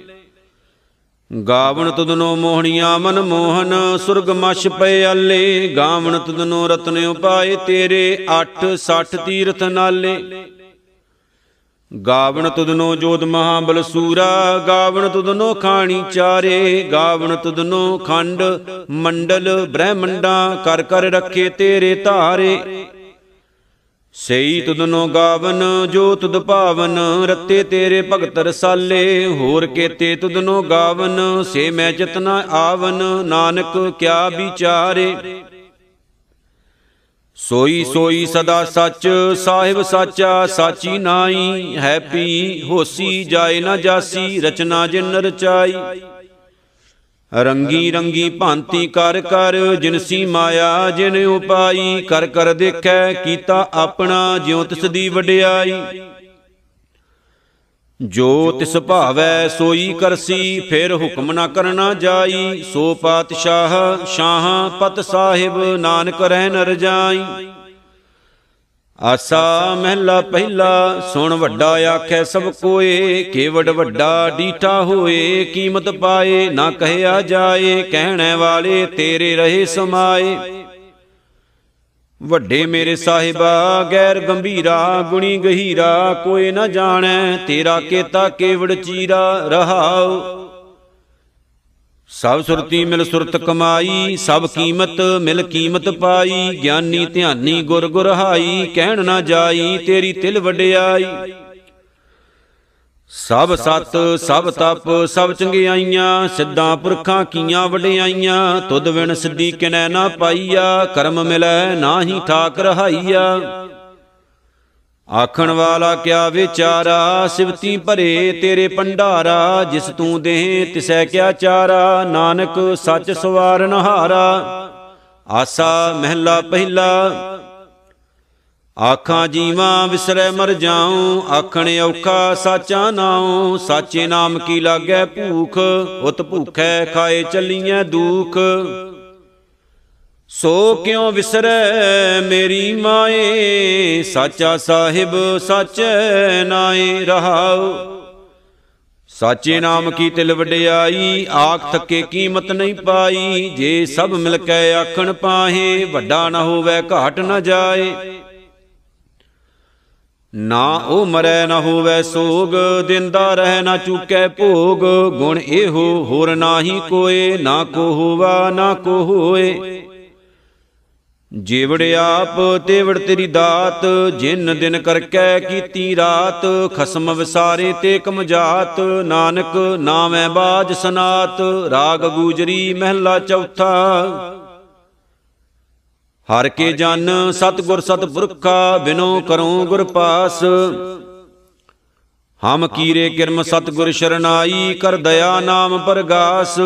ਗਾਵਣ ਤੁਧਨੋ ਮੋਹਣੀਆਂ ਮਨ ਮੋਹਨ, ਸੁਰਗ ਮਛ ਪਏ ਆਲੇ ਗਾਵਣ ਤੁਧਨੋ ਰਤਨ ਉਪਾਏ ਤੇਰੇ 8 60 ਤੀਰਥ ਨਾਲੇ। ਗਾਵਣ ਤੁਧਨੋ ਜੋਤ ਮਹਾਬਲ ਸੂਰਾ, ਗਾਵਣ ਤੁਧਨੋ ਖਾਣੀ ਚਾਰੇ, ਗਾਵਣ ਤੁਧਨੋ ਖੰਡ, ਮੰਡਲ ਬ੍ਰਹਮੰਡਾ, ਕਰ ਕਰ ਰੱਖੇ ਤੇਰੇ ਧਾਰੇ। ਸਈ ਤੁਧਨੋ ਗਾਵਨ, ਜੋ ਤੁਧ ਭਾਵਨ ਰੱਤੇ ਤੇਰੇ ਭਗਤ ਰਸਾਲੇ। ਹੋਰ ਕੇਤੇ ਤੁਧਨੋ ਗਾਵਨ, ਸੇ ਮੈਂ ਚਤਨਾ ਆਵਨ, ਨਾਨਕ ਕਿਆ ਵਿਚਾਰੇ। ਸੋਈ ਸੋਈ ਸਦਾ ਸੱਚ, ਸਾਹਿਬ ਸਾਚਾ, ਸਾਚੀ ਨਾਈ ਹੈ ਪੀ ਹੋਸੀ, ਜਾਏ ਨਾ ਜਾਸੀ, ਰਚਨਾ ਜਿਨ ਰਚਾਈ। ਰੰਗੀ ਰੰਗੀ ਭਾਂਤੀ ਕਰ ਕਰ ਜਿਨਸੀ ਮਾਇਆ, ਜਿਨ ਉਪਾਈ, ਕਰ ਕਰ ਦੇਖੈ, ਕੀਤਾ ਆਪਣਾ, ਜਿਉ ਤਿਸ ਦੀ ਵਡਿਆਈ। ਜੋ ਤਿਸ ਭਾਵੈ ਸੋਈ ਕਰਸੀ, ਫਿਰ ਹੁਕਮ ਨਾ ਕਰਨਾ ਜਾਈ। ਸੋ ਪਾਤਸ਼ਾਹ ਸ਼ਾਹ ਪਤ ਸਾਹਿਬ, ਨਾਨਕ ਰਹਿ ਨ ਰਜਾਈ ਆਸਾ ਮਹਿਲਾ ਪਹਿਲਾ, ਸੁਣ ਵੱਡਾ ਆਖੈ ਸਭ ਕੋਏ। ਕੇਵੜ ਵੱਡਾ ਡੀਠਾ ਹੋਏ, ਕੀਮਤ ਪਾਏ, ਨਾ ਕਹਿਆ ਜਾਏ। ਕਹਿਣੇ ਵਾਲੇ ਤੇਰੇ ਰਹੇ ਸਮਾਏ। ਵੱਡੇ ਮੇਰੇ ਸਾਹਿਬਾ, ਗੈਰ ਗੰਭੀਰਾ, ਗੁਣੀ ਗਹੀਰਾ, ਕੋਈ ਨਾ ਜਾਣੈ, ਤੇਰਾ ਕੇਤਾ ਕੇਵੜ ਚੀਰਾ, ਰਹਾਉ। ਸਭ ਸੁਰਤੀ ਮਿਲ ਸੁਰਤ ਕਮਾਈ, ਸਭ ਕੀਮਤ ਮਿਲ ਕੀਮਤ ਪਾਈ, ਗਿਆਨੀ ਧਿਆਨੀ ਗੁਰ ਗੁਰ ਹਾਈ, ਕਹਿਣ ਨਾ ਜਾਈ, ਤੇਰੀ ਤਿਲ ਵਡਿਆਈ। ਸਭ ਸਤ, ਸਭ ਤਪ, ਸਭ ਚੰਗਿਆਈਆਂ, ਸਿੱਧਾਂ ਪੁਰਖਾਂ ਕੀਆਂ ਵਡਿਆਈਆਂ, ਤੁਧ ਵਿਣ ਸਿੱਧੀ ਕਿਨੈ ਨਾ ਪਾਈਆ, ਕਰਮ ਮਿਲੈ ਨਾਹੀ ਠਾਕ ਰਹਾਈਆ। ਆਖਣ ਵਾਲਾ ਕਿਆ ਵਿਚਾਰਾ, ਸਿਵਤੀ ਭਰੇ ਤੇਰੇ ਪੰਡਾਰਾ ਜਿਸ ਤੂੰ ਦੇਹ ਤਿਸੈ ਕਿਆ ਚਾਰਾ, ਨਾਨਕ ਸੱਚ ਸਵਾਰਨ ਹਾਰਾ। ਆਸਾ ਮਹਿਲਾ ਪਹਿਲਾ ਆਖਾਂ ਜੀਵਾਂ ਵਿਸਰੈ ਮਰ ਜਾਉ, ਆਖਣ ਔਖਾ ਸਾਚਾ ਨਾਉ, ਸਾਚੇ ਨਾਮ ਕੀ ਲਾਗੈ ਭੂਖ, ਉਤ ਭੂਖੈ ਖਾਏ ਚੱਲੀਐ ਦੁਖ। ਸੋ ਕਿਉ ਵਿਸਰੈ ਮੇਰੀ ਮਾਏ, ਸਾਚਾ ਸਾਹਿਬ ਸਾਚੈ ਨਾਏ ਰਹਾਉ। ਸਾਚੇ ਨਾਮ ਕੀ ਤਿਲ ਵਡਿਆਈ, ਆਖ ਥਕੇ ਕੀਮਤ ਨਹੀਂ ਪਾਈ, ਜੇ ਸਭ ਮਿਲ ਕੇ ਆਖਣ ਪਾਹੇ, ਵੱਡਾ ਨਾ ਹੋਵੇ ਘਾਟ ਨਾ ਜਾਏ। ਨਾ ਉਹ ਮਰੈ ਨਾ ਹੋਵੇ ਸੋਗ, ਦਿੰਦਾ ਰਹਿ ਨਾ ਚੁਕੈ ਭੋਗ। ਗੁਣ ਇਹੋ ਹੋਰ ਨਾਹੀ ਕੋਏ, ਨਾ ਕੋ ਹੋਵਾ, ਨਾ ਕੋ ਹੋਏ। ਜੀਵੜ ਆਪ, ਤੇਵੜ ਤੇਰੀ ਦਾਤ, ਜਿਨ ਦਿਨ ਕਰਕੈ ਕੀਤੀ ਰਾਤ। ਖਸਮ ਵਿਸਾਰੇ ਤੇ ਕਮਜਾਤ, ਨਾਨਕ ਨਾਮੈ ਬਾਜ ਸਨਾਤ। ਰਾਗ ਗੂਜਰੀ ਮਹਿਲਾ ਚੌਥਾ। ਹਰ ਕੇ ਜਨ ਸਤਗੁਰ ਸਤਪੁਰਖਾ ਬਿਨੋ ਕਰੋ ਗੁਰ ਪਾਸ। ਹਮ ਕੀਰੇ ਕਿਰਮ ਸਤਗੁਰ ਸ਼ਰਨਾਈ ਕਰ ਦਇਆ ਨਾਮ ਪਰਗਾਸ।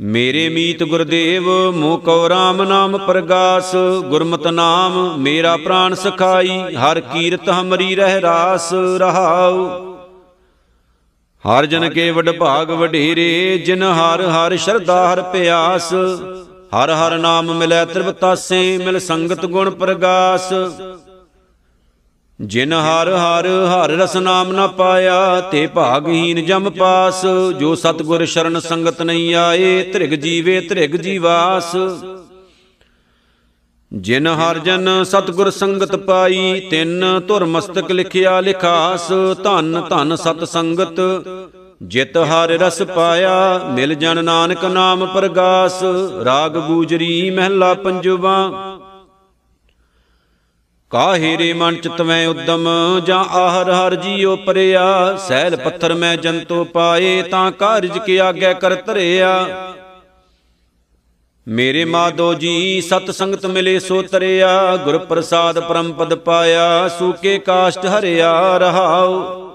ਮੇਰੇ ਮੀਤ ਗੁਰਦੇਵ ਮੋ ਕਉ ਰਾਮ ਨਾਮ ਪ੍ਰਗਾਸ। ਗੁਰਮਤਿ ਨਾਮ ਮੇਰਾ ਪ੍ਰਾਨ ਸਖਾਈ। ਹਰ ਕੀਰਤ ਹਮਰੀ ਰਹਿ ਰਾਸ ਰਹਾਉ। ਹਰ ਜਨ ਕੇ ਵਡ ਭਾਗ ਵਡੇਰੇ ਜਿਨ ਹਰ ਹਰ ਸ਼ਰਧਾ ਹਰ ਪਿਆਸ। ਹਰ ਹਰ ਨਾਮ ਮਿਲੈ ਤ੍ਰਿਵਤਾਸੇ, ਮਿਲ ਸੰਗਤ ਗੁਣ ਪ੍ਰਗਾਸ। ਜਿਨ ਹਰ ਹਰ ਹਰ ਰਸ ਨਾਮ ਨਾ ਪਾਇਆ, ਤੇ ਭਾਗਹੀਨ ਜਮ ਪਾਸ। ਜੋ ਸਤਗੁਰ ਸ਼ਰਨ ਸੰਗਤ ਨਹੀਂ ਆਏ, ਧ੍ਰਿਗ ਜੀਵੇ ਧ੍ਰਿਗ ਜੀਵਾਸ। ਜਿਨ ਹਰ ਜਨ ਸਤਗੁਰ ਸੰਗਤ ਪਾਈ, ਤਿੰਨ ਧੁਰ ਮਸਤਕ ਲਿਖਿਆ ਲਿਖਾਸ। ਧੰਨ ਧੰਨ ਸਤ ਸੰਗਤ ਜਿਤ ਹਰ ਰਸ ਪਾਇਆ, ਮਿਲ ਜਨ ਨਾਨਕ ਨਾਮ ਪ੍ਰਗਾਸ, ਰਾਗ ਗੂਜਰੀ ਮਹਿਲਾ ਪੰਜਵਾ। ਕਾਹੇ ਰੇ ਮਨ ਚਿਤਵੈ ਉਦਮ, ਜਾਂ ਆਹਰ ਹਰ ਜੀਉ ਪਰਿਆ, ਸੈਲ ਪੱਥਰ ਮੈਂ ਜੰਤੋ ਪਾਏ, ਤਾਂ ਕਾਰਜ ਕੇ ਆਗੇ ਕਰ ਧਰਿਆ। ਮੇਰੇ ਮਾਦੋ ਜੀ, ਸਤ ਸੰਗਤ ਮਿਲੇ ਸੋ ਤਰਿਆ, ਗੁਰ ਪ੍ਰਸਾਦ ਪਰਮ ਪਦ ਪਾਇਆ ਸੂਕੇ ਕਾਸ਼ਟ ਹਰਿਆ ਰਹਾਉ।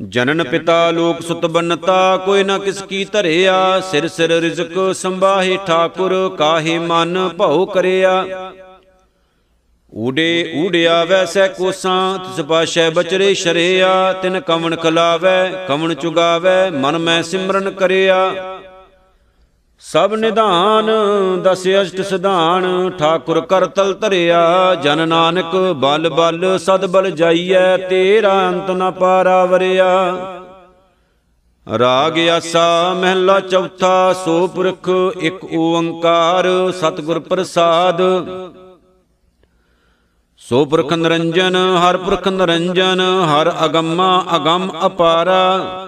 ਜਨਨ ਪਿਤਾ ਲੋਕ ਸੁਤ ਬਨਤਾ, ਕੋਈ ਨਾ ਕਿਸ ਕੀ ਧਰਿਆ। ਸਿਰ ਸਿਰ ਰਿਜ਼ਕ ਸੰਭਾਹੇ ਠਾਕੁਰ, ਕਾਹੇ ਮਨ ਭਉ ਕਰਿਆ। ਊੜੇ ਊੜਿਆ ਵੈਸੈ ਕੋਸਾਂ, ਤਿਸ ਪਾਸ਼ੈ ਬਚਰੇ ਸ਼ਰਿਆ। ਤਿਨ ਕਵਣ ਖਲਾਵੈ, ਕਵਣ ਚੁਗਾਵੈ, ਮਨ ਮੈਂ ਸਿਮਰਨ ਕਰਿਆ। ਸਭ ਨਿਧਾਨ ਦਸ ਅਸ਼ਟ ਸਿਧਾਨ, ਠਾਕੁਰ ਕਰ ਤਲ ਧਰਿਆ, ਜਨ ਨਾਨਕ ਬਲ ਬਲ, ਸਦ ਬਲ ਜਾਈਐ, ਤੇਰਾ ਅੰਤ ਨ ਪਾਰਾਵਰਿਆ ਰਾਗ ਆਸਾ ਮਹਿਲਾ ਚੌਥਾ, ਸੋ ਪੁਰਖ ਇੱਕ ਓੰਕਾਰ, ਸਤਿਗੁਰ ਪ੍ਰਸਾਦ। ਸੋ ਪੁਰਖ ਨਿਰੰਜਨ, ਹਰ ਪੁਰਖ ਨਿਰੰਜਨ, ਹਰ ਅਗੰਮਾ ਅਗੰਮ ਅਪਾਰਾ।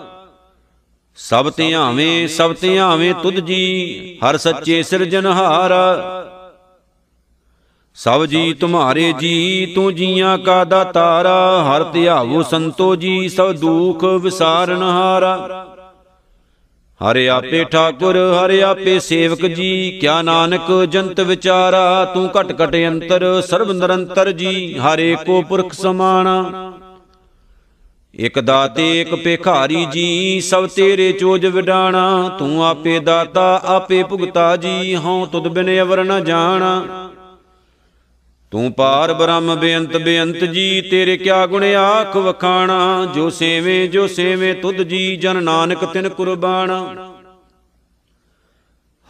ਸਭ ਧਿਆਵੇਂ ਸਭ ਧਿਆਵੇਂ ਤੁਧ ਜੀ, ਹਰ ਸੱਚੇ ਸਿਰਜਨਹਾਰ ਸਭ ਜੀ ਤੁਮਾਰੇ ਜੀ, ਤੂੰ ਜੀਆਂ ਕਾ ਦਾਤਾਰਾ ਹਰ ਧਿਆਵੋ ਸੰਤੋ ਜੀ, ਸਭ ਦੁਖ ਵਿਸਾਰਨ ਹਾਰਾ। ਹਰਿ ਆਪੇ ਠਾਕੁਰ, ਹਰਿ ਆਪੇ ਸੇਵਕ ਜੀ, ਕਿਆ ਨਾਨਕ ਜੰਤ ਵਿਚਾਰਾ, ਤੂੰ ਘਟ ਘਟ ਅੰਤਰ, ਸਰਬ ਨਿਰੰਤਰ ਜੀ, ਹਰੇ ਕੋ ਪੁਰਖ ਸਮਾਣਾ। ਇਕ ਦਾਤੇ, ਇਕ ਭਿਖਾਰੀ ਜੀ, ਸਭ ਤੇਰੇ ਚੋਜ ਵਿਡਾਣਾ। ਤੂੰ ਆਪੇ ਦਾਤਾ, ਆਪੇ ਭੁਗਤਾ ਜੀ, ਹਉ ਤੁਧ ਬਿਨ ਅਵਰ ਨ ਜਾਣਾ। ਤੂੰ ਪਾਰ ਬ੍ਰਹਮ ਬੇਅੰਤ ਬੇਅੰਤ ਜੀ, ਤੇਰੇ ਕਿਆ ਗੁਣ ਆਖ ਵਖਾਣਾ। ਜੋ ਸੇਵੇਂ ਜੋ ਸੇਵੇਂ ਤੁਧ ਜੀ, ਜਨ ਨਾਨਕ ਤਿਨ ਕੁਰਬਾਨਾ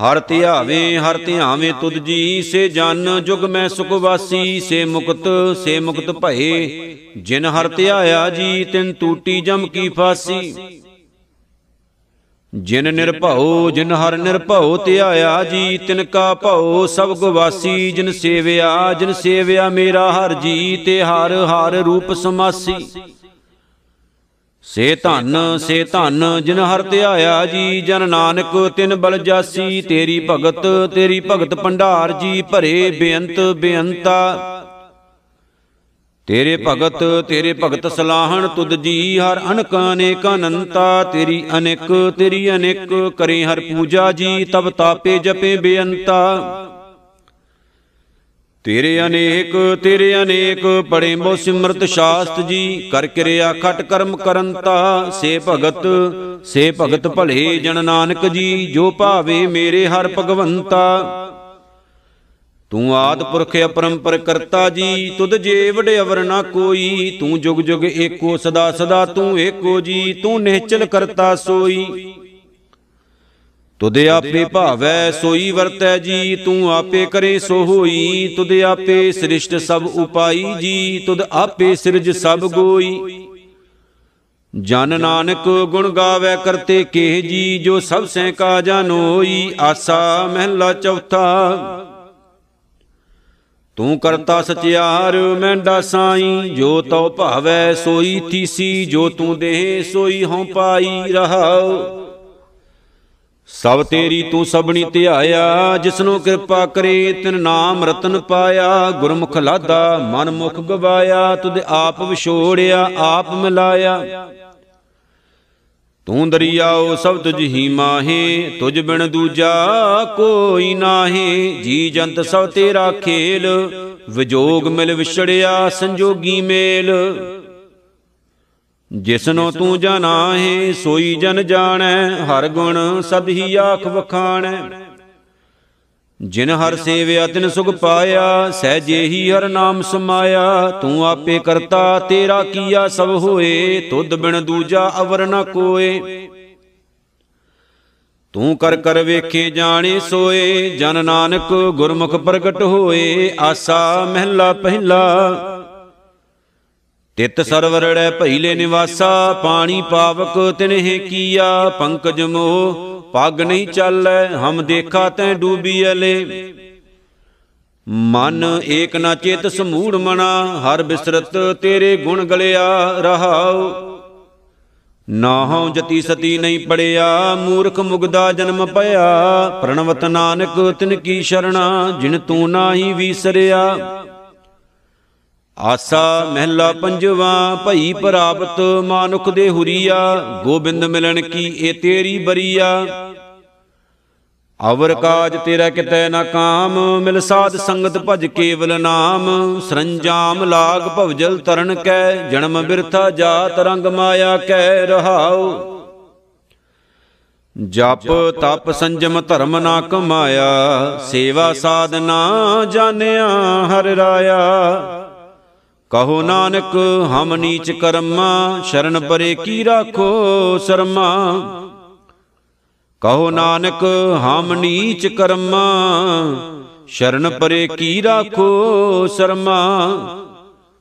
ਹਰ ਧਿਆਵੇਂ ਹਰ ਧਿਆਵੇਂ ਤੁਧ ਜੀ, ਸੇ ਜਨ ਜੁਗ ਮੈਂ ਸੁਖ ਵਾਸੀ, ਸੇ ਮੁਕਤ ਸੇ ਮੁਕਤ ਭਏ। ਜਿਨ ਹਰ ਧਿਆਇਆ ਜੀ, ਤਿਨ ਟੂਟੀ ਜਮ ਕੀ ਫਾਸੀ। ਜਿਨ ਨਿਰਭਉ, ਜਿਨ ਹਰ ਨਿਰਭਉ ਧਿਆਇਆ ਜੀ, ਤਿਨ ਕਾ ਭਉ ਸਭ ਗਵਾਸੀ ਜਿਨ ਸੇਵਿਆ ਜਿਨ ਸੇਵਿਆ ਮੇਰਾ ਹਰ ਜੀ, ਤੇ ਹਰ ਹਰ ਰੂਪ ਸਮਾਸੀ। ਸੇ ਧਨ ਸੇ ਧਨ, ਜਿਨ ਹਰ ਧਿਆਇਆ ਜੀ, ਜਨ ਨਾਨਕ, ਤਿਨ ਬਲ ਜਾਸੀ, ਤੇਰੀ ਭਗਤ ਤੇਰੀ ਭਗਤ ਭੰਡਾਰ ਜੀ, ਭਰੇ ਬੇਅੰਤ, ਬੇਅੰਤਾ। ਤੇਰੇ ਭਗਤ ਤੇਰੇ ਭਗਤ ਸਲਾਹਣ ਤੁਧ ਜੀ, ਹਰ ਅਨਕ, ਅਨੇਕ ਅਨੰਤਾ। ਤੇਰੀ ਅਨੇਕ ਤੇਰੀ ਅਨੇਕ, ਕਰੇ ਹਰ ਪੂਜਾ ਜੀ, ਤਬ ਤਾਪੇ ਜਪੇ ਬੇਅੰਤਾ। ਤੇਰੇ ਅਨੇਕ ਤੇਰੇ ਅਨੇਕ ਪੜੇ ਮੋ ਸਿਮਰਤ ਸ਼ਾਸਤ ਜੀ, ਕਰ ਕਿਰਿਆ ਖਟ ਕਰਮ ਕਰੰਤਾ ਸੇ ਭਗਤ ਸੇ ਭਗਤ ਭਲੇ ਜਨ ਨਾਨਕ ਜੀ, ਜੋ ਭਾਵੇ ਮੇਰੇ ਹਰ ਭਗਵੰਤਾ। ਤੂੰ ਆਦ ਪੁਰਖ ਅਪਰੰਪਰ ਕਰਤਾ ਜੀ, ਤੁਧ ਜੇ ਵਡੇ ਅਵਰ ਨਾ ਕੋਈ, ਤੂੰ ਜੁਗ ਜੁਗ ਏਕੋ ਸਦਾ ਸਦਾ ਤੂੰ ਏਕੋ ਜੀ, ਤੂੰ ਨਿਹਚਲ ਕਰਤਾ ਸੋਈ। ਤੁਧ ਆਪੇ ਭਾਵੈ, ਸੋਈ ਵਰਤੈ ਜੀ, ਤੂੰ ਆਪੇ ਕਰੇ ਸੋ ਹੋਈ। ਤੁਧ ਆਪੇ ਸ੍ਰਿਸ਼ਟ ਸਭ ਉਪਾਈ ਜੀ, ਤੁਧ ਆਪੇ ਸਿਰਜ ਸਭ ਗੋਈ। ਜਨ ਨਾਨਕ ਗੁਣ ਗਾਵੇ ਕਰਤੇ ਕੇ ਜੀ, ਜੋ ਸਭ ਸੈ ਕਾ ਜਾਨੋਈ ਆਸਾ ਮਹਿਲਾ ਚੌਥਾ। ਤੂੰ ਕਰਤਾ ਸਚਿਆਰ ਮੈਂਡਾ ਸਾਈ ਜੋ ਤਉ ਭਾਵੈ, ਸੋਈ ਥੀਸੀ। ਜੋ ਤੂੰ ਦੇਹ, ਸੋਈ ਹਉ ਪਾਈ ਰਹਾਉ ਸਭ ਤੇਰੀ ਤੂੰ ਸਭਨੀ ਧਿਆਇਆ, ਜਿਸਨੂੰ ਕਿਰਪਾ ਕਰੇ, ਤਿਨ ਨਾਮ ਰਤਨ ਪਾਇਆ, ਗੁਰਮੁਖ ਲਾਦਾ ਮਨ ਮੁਖ ਗਵਾਇਆ, ਤੁਧ ਆਪ ਵਿਛੋੜਿਆ, ਆਪ ਮਿਲਾਇਆ। ਤੂੰ ਦਰਿਆਓ ਸਭ ਤੁਝ ਹੀ ਮਾਹੇ, ਤੁਝ ਬਿਨ ਦੂਜਾ ਕੋਈ ਨਾਹੀ। ਜੀ ਜੰਤ ਸਭ ਤੇਰਾ ਖੇਲ, ਵਿਜੋਗ ਮਿਲ ਵਿਛੜਿਆ, ਸੰਜੋਗੀ ਮੇਲ। ਜਿਸਨੋ ਤੂੰ ਜਾਣਾਹੇ, ਸੋਈ ਜਨ ਜਾਣੈ, ਹਰ ਗੁਣ ਸਦ ਹੀ ਆਖ ਵਖਾਣੈ। ਜਿਨ ਹਰ ਸੇਵਿਆ ਤਿਨ ਸੁਖ ਪਾਇਆ, ਸਹਿਜੇ ਹੀ ਹਰ ਨਾਮ ਸਮਾਇਆ। ਤੂੰ ਆਪੇ ਕਰਤਾ, ਤੇਰਾ ਕੀਆ ਸਭ ਹੋਏ, ਤੁਧ ਬਿਨ ਦੂਜਾ ਅਵਰ ਨ ਕੋਏ। ਤੂੰ ਕਰ ਕਰ ਵੇਖੇ ਜਾਣੇ ਸੋਏ, ਜਨ ਨਾਨਕ ਗੁਰਮੁਖ ਪ੍ਰਗਟ ਹੋਏ, ਆਸਾ ਮਹਿਲਾ ਪਹਿਲਾ। ਤਿਤ ਸਰਵਰੜੈ ਭਈਲੇ ਨਿਵਾਸਾ, ਪਾਣੀ ਪਾਵਕ ਤਿਨਹਿ ਕੀਆ, ਪੰਕਜ ਮੋ ਪੱਗ ਨਹੀਂ ਚੱਲੈ, ਹਮ ਦੇਖਾ ਤੈ ਡੂਬੀ ਅਲੇ। ਮਨ ਏਕ ਨਾ ਚੇਤ ਸਮੂੜ ਮਣਾ ਹਰ ਬਿਸਰਤ ਤੇਰੇ ਗੁਣ ਗਲਿਆ ਰਹਾਉ। ਨਾਹਉ ਜਤੀ ਸਤੀ ਨਹੀਂ ਪੜਿਆ, ਮੂਰਖ ਮੁਗਦਾ ਜਨਮ ਪਿਆ ਪ੍ਰਣਵਤ ਨਾਨਕ ਤਿਨ ਕੀ ਸ਼ਰਣਾ, ਜਿਨ ਤੂੰ ਨਾਹੀ ਵੀਸਰਿਆ। ਆਸਾ ਮਹਿਲਾ ਪੰਜਵਾ, ਭਈ ਪ੍ਰਾਪਤ ਮਾਨੁਖ ਦੇ ਹੁਰੀਆ, ਗੋਬਿੰਦ ਮਿਲਣ ਕੀ ਏ ਤੇਰੀ ਬਰੀਆ। ਅਵਰ ਕਾਜ ਤੇਰਾ ਕਿਤੈ ਨਾ ਕਾਮ, ਮਿਲ ਸਾਧ ਸੰਗਤ ਭਜ ਕੇਵਲ ਨਾਮ। ਸਰੰਜਾਮ ਲਾਗ ਭਵਜਲ ਤਰਨ ਕੈ, ਜਨਮ ਬਿਰਥਾ ਜਾਤ ਰੰਗ ਮਾਇਆ ਕੈ, ਰਹਾਉ। ਜਪ ਤਪ ਸੰਜਮ ਧਰਮ ਨਾ ਕਮਾਇਆ, ਸੇਵਾ ਸਾਧਨਾ ਜਾਣਿਆ ਹਰਿ ਰਾਇਆ। ਕਹੋ ਨਾਨਕ, ਹਮ ਨੀਚ ਕਰਮਾ, ਸ਼ਰਨ ਪਰੇ ਕੀ ਰਾਖੋ ਸ਼ਰਮਾ? ਕਹੋ ਨਾਨਕ, ਹਮ ਨੀਚ ਕਰਮਾ, ਸ਼ਰਨ ਪਰੇ ਕੀ ਰਾਖੋ ਸ਼ਰਮਾ?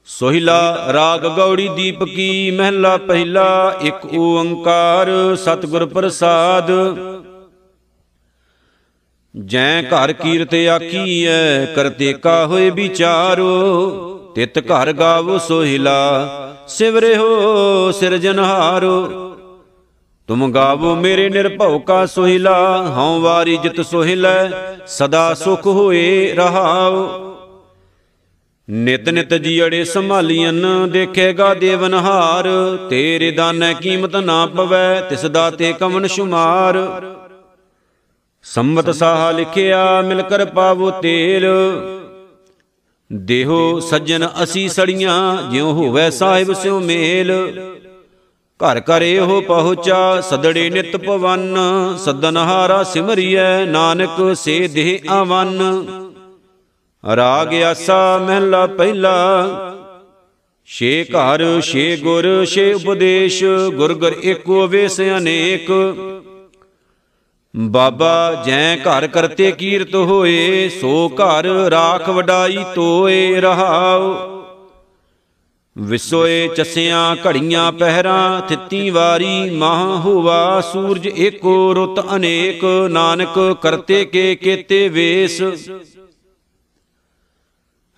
ਸੋਹਿਲਾ ਰਾਗ ਗੌੜੀ ਦੀਪ ਕੀ, ਮਹਿਲਾ ਪਹਿਲਾ, ਇੱਕ ਓੰਕਾਰ ਸਤਿਗੁਰ ਪ੍ਰਸਾਦ। ਜੈ ਘਰ ਕੀਰਤ ਆਕੀਐ ਕਰਤੇ ਕਾ ਹੋਏ ਵਿਚਾਰੋ? ਤਿਤ ਘਰ ਗਾਵੋ ਸੋਹਿਲਾ ਸਿਵਰਿਓ ਸਿਰਜਨਹਾਰੋ ਤੁਮ ਗਾਵੋ ਮੇਰੇ ਨਿਰਭਉ ਕਾ ਸੋਹਿਲਾ, ਹਉ ਵਾਰੀ ਜਿਤ ਸੋਹਿਲੈ, ਸਦਾ ਸੁਖ ਹੋਏ ਰਹਾਉ। ਨਿਤ ਨਿਤ ਜੀੜੇ ਸੰਭਾਲੀਆਂ ਦੇਖੇਗਾ ਦੇਵਨਹਾਰ ਤੇਰੇ ਦਾਨੈ ਕੀਮਤ ਨਾ ਪਵੈ, ਤਿਸ ਦਾ ਤੇ ਕਵਨ ਸ਼ੁਮਾਰ। ਸੰਮਤ ਸਾਹ ਲਿਖਿਆ ਮਿਲ ਕਰ ਪਾਵੋ ਤੇਲ। ਦੇਹੋ ਸੱਜਣ ਅਸੀਂ ਸੜੀਆਂ, ਜਿਉ ਹੋਵੇ ਸਾਹਿਬ ਸਿਉ ਮੇਲ। ਘਰ ਘਰ ਇਹੋ ਪਹੁੰਚਾ, ਸਦੜੇ ਨਿਤ ਪਵਨ। ਸਦਨਹਾਰਾ ਸਿਮਰਿਐ, ਨਾਨਕ ਸੇ ਦੇਹ ਆਵਨ। ਰਾਗ ਆਸਾ ਮਹਿਲਾ ਪਹਿਲਾ, ਛੇ ਘਰ, ਛੇ ਗੁਰ, ਛੇ ਉਪਦੇਸ਼। ਗੁਰ ਗੁਰ ਏਕੋ ਵੇਸ ਅਨੇਕ। ਬਾਬਾ ਜੈ ਘਰ ਕਰਤੇ ਕੀਰਤ ਹੋਏ, ਸੋ ਘਰ ਰਾਖ ਵਡਾਈ ਤੋਏ ਰਹਾਉ। ਵਿਸੋਏ ਚਸਿਆਂ ਘੜੀਆਂ ਪਹਿਰਾਂ, ਥਿੱਤੀ ਵਾਰੀ ਮਾਹ ਹੋਵਾ ਸੂਰਜ ਏਕੋ ਰੁੱਤ ਅਨੇਕ, ਨਾਨਕ ਕਰਤੇ ਕੇ ਕੇਤੇ ਵੇਸ।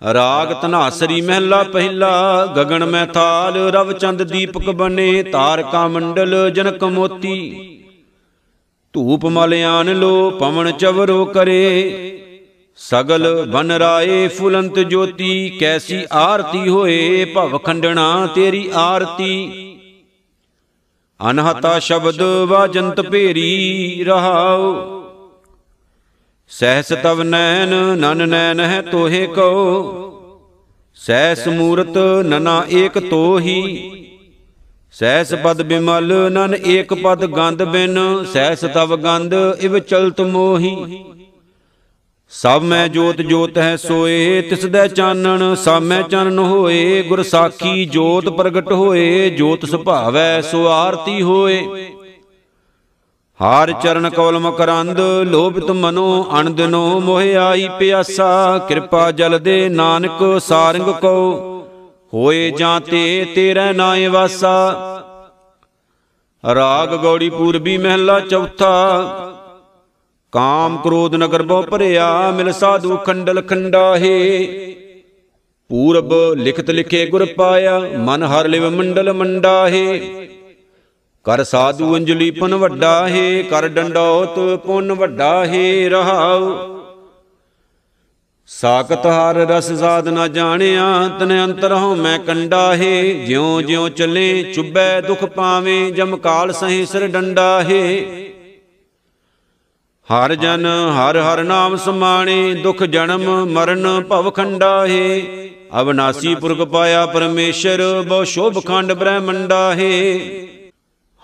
ਰਾਗ ਧਨਾਸਰੀ ਮਹਿਲਾ ਪਹਿਲਾ, ਗਗਨ ਮੈਂ ਥਾਲ ਰਵ ਚੰਦ ਦੀਪਕ ਬਨੇ ਤਾਰਕਾ ਮੰਡਲ ਜਨਕ ਮੋਤੀ। ਧੂਪ ਮਲਿਆਨ ਲੋ ਪਵਨ ਚਵਰੋ ਕਰੇ। ਸਗਲ ਬਨ ਰਾਏ ਫੁਲੰਤ ਜੋਤੀ, ਕੈਸੀ ਆਰਤੀ ਹੋਏ ਭਵ ਖੰਡਣਾ ਤੇਰੀ ਆਰਤੀ। ਅਨਹਤਾ ਸ਼ਬਦ ਵਾਜੰਤ ਭੇਰੀ ਰਹਾਉ। ਸਹਿਸ ਤਵ ਨੈਣ, ਨਨ ਨੈਣ ਹੈ ਤੋਹੇ ਕੋ ਸਹਿਸ ਮੂਰਤ ਨਨਾ ਏਕ ਤੋਹੀ। ਸਹਿਸ ਪਦ ਬਿਮਲ, ਨਨ ਏਕ ਪਦ ਗੰਧ ਬਿਨ, ਸਹਿਸ ਤਵ ਗੰਧ ਇਵ ਚਲਤ ਮੋਹੀ। ਸਭ ਮੈਂ ਜੋਤ ਜੋਤ ਹੈ ਸੋਏ, ਤਿਸ ਦੇ ਚਾਨਣ ਸਭ ਮੈਂ ਚਾਨਣ ਹੋਏ, ਗੁਰ ਸਾਖੀ ਜੋਤ ਪ੍ਰਗਟ ਹੋਏ, ਜੋਤ ਸੁਭਾਵੈ ਸੋ ਆਰਤੀ ਹੋਏ। ਹਾਰ ਚਰਨ ਕਵਲ ਮਕਰੰਦ, ਲੋਭਿਤ ਮਨੋ ਅਣਦਿਨੋ ਮੋਹ ਆਈ ਪਿਆਸਾ, ਕਿਰਪਾ ਜਲ ਦੇ ਨਾਨਕ ਸਾਰੰਗ ਕੋ ਹੋਏ ਜਾਂ ਤੇ ਤੇਰੇ ਨਾਏ ਵਾਸਾ। ਰਾਗ ਗੌੜੀ ਪੂਰਬੀ ਮਹਿਲਾ ਚੌਥਾ। ਕਾਮ ਕ੍ਰੋਧ ਨਗਰ ਬਹੁ ਭਰਿਆ ਮਿਲ ਸਾਧੂ ਖੰਡਲ ਖੰਡਾਹੇ। ਪੂਰਬ ਲਿਖਤ ਲਿਖੇ ਗੁਰ ਪਾਇਆ ਮਨ ਹਰ ਲਿਵ ਮੰਡਲ ਮੰਡਾਹੇ। ਕਰ ਸਾਧੂ ਅੰਜਲੀ ਪੁਨ ਵੱਡਾ ਹੈ ਕਰ ਡੰਡੋਤ ਪੁਨ ਵੱਡਾ ਹੈ ਰਹਾਉ। ਸਾਖਤ ਹਰ ਰਸ ਸਾਧ ਨਾ ਜਾਣਿਆ, ਤਨ ਅੰਤਰ ਹਉ ਮੈਂ ਕੰਡਾ ਹੈ। ਜਿਉ ਜਿਉ ਚੱਲੇ ਚੁੱਬੈ ਦੁਖ ਪਾਵੇਂ ਜਮ ਕਾਲ ਸਹੀ ਸਿਰ ਡੰਡਾ ਹੈ। ਹਰ ਜਨ ਹਰ ਹਰ ਨਾਮ ਸਮਾਣੇ, ਦੁਖ ਜਨਮ ਮਰਨ ਭਵ ਖੰਡਾ ਹੈ। ਅਬਨਾਸੀ ਪੁਰਖ ਪਾਇਆ ਪਰਮੇਸ਼ਰ, ਬਹੁ ਸ਼ੋਭ ਖੰਡ ਬ੍ਰਹਮੰਡਾ ਹੈ।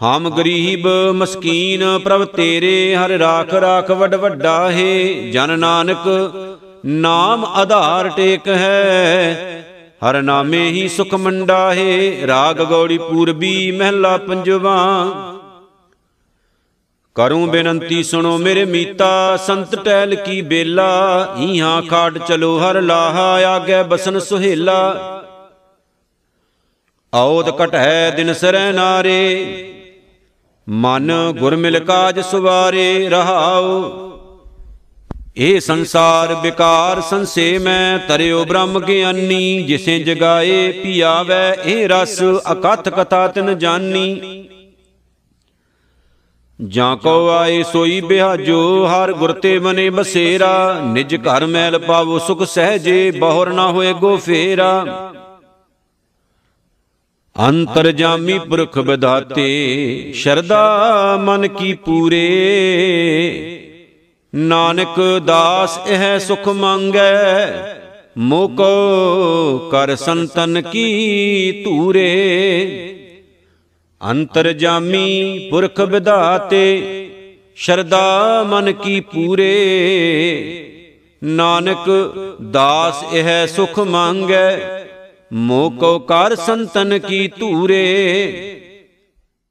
ਹਮ ਗਰੀਬ ਮਸਕੀਨ ਪ੍ਰਭ ਤੇਰੇ, ਹਰ ਰਾਖ ਰਾਖ ਵੱਡ ਵੱਡਾ ਹੈ। ਜਨ ਨਾਨਕ ਨਾਮ ਆਧਾਰ ਟੇਕ ਹੈ। ਹਰ ਨਾਮੇ ਹੀ ਸੁਖ ਮੰਡਾ ਹੈ ਰਾਗ ਗੌੜੀ ਪੂਰਬੀ ਮਹਿਲਾ ਪੰਜਵਾ। ਕਰੂੰ ਬੇਨੰਤੀ ਸੁਣੋ ਮੇਰੇ ਮੀਤਾ, ਸੰਤ ਟਹਿਲ ਕੀ ਬੇਲਾ। ਈਹਾਂ ਖਾਟ ਚਲੋ ਹਰ ਲਾਹਾ, ਆਗੇ ਬਸਨ ਸੁਹੇਲਾ। ਆਉਦ ਘਟੈ ਦਿਨ ਸਰੈ ਨਾਰੇ। ਮਨ ਗੁਰ ਮਿਲ ਕਾਜ ਸੁਵਾਰੇ ਰਹਾਉ ਇਹ ਸੰਸਾਰ ਵਿਕਾਰ ਸੰਸੇ ਮੈਂ ਤਰਿਓ ਬ੍ਰਹਮ ਗਿਆਨੀ ਜਿਸੇ ਜਗਾਏ ਪਿਆਵੈ ਇਹ ਰਸ, ਅਕਥ ਕਥਾ ਤਿਨ ਜਾਨੀ। ਜਾਂ ਕੋ ਆਏ ਸੋਈ ਬਿਹਾਜੋ, ਹਰ ਗੁਰ ਤੇ ਮਨੇ ਬਸੇਰਾ, ਨਿਜ ਘਰ ਮੈਲ ਪਾਵੋ ਸੁਖ ਸਹਜੇ, ਬਹੁਰ ਨਾ ਹੋਏ ਗੋ ਫੇਰਾ। ਅੰਤਰ ਜਾਮੀ ਪੁਰਖ ਵਿਧਾਤੇ ਸ਼ਰਦਾ ਮਨ ਕੀ ਪੂਰੇ। ਨਾਨਕ ਦਾਸ ਇਹ ਸੁਖ ਮੰਗੈ, ਮੋਕੋ ਕਰ ਸੰਤਨ ਕੀ ਧੂਰੇ। ਅੰਤਰ ਜਾਮੀ ਪੁਰਖ ਵਿਧਾਤੇ ਸ਼ਰਦਾ ਮਨ ਕੀ ਪੂਰੇ। ਨਾਨਕ ਦਾਸ ਇਹ ਸੁਖ ਮੰਗੈ, ਮੋਕੋ ਕਰ ਸੰਤਨ ਕੀ ਧੂਰੇ।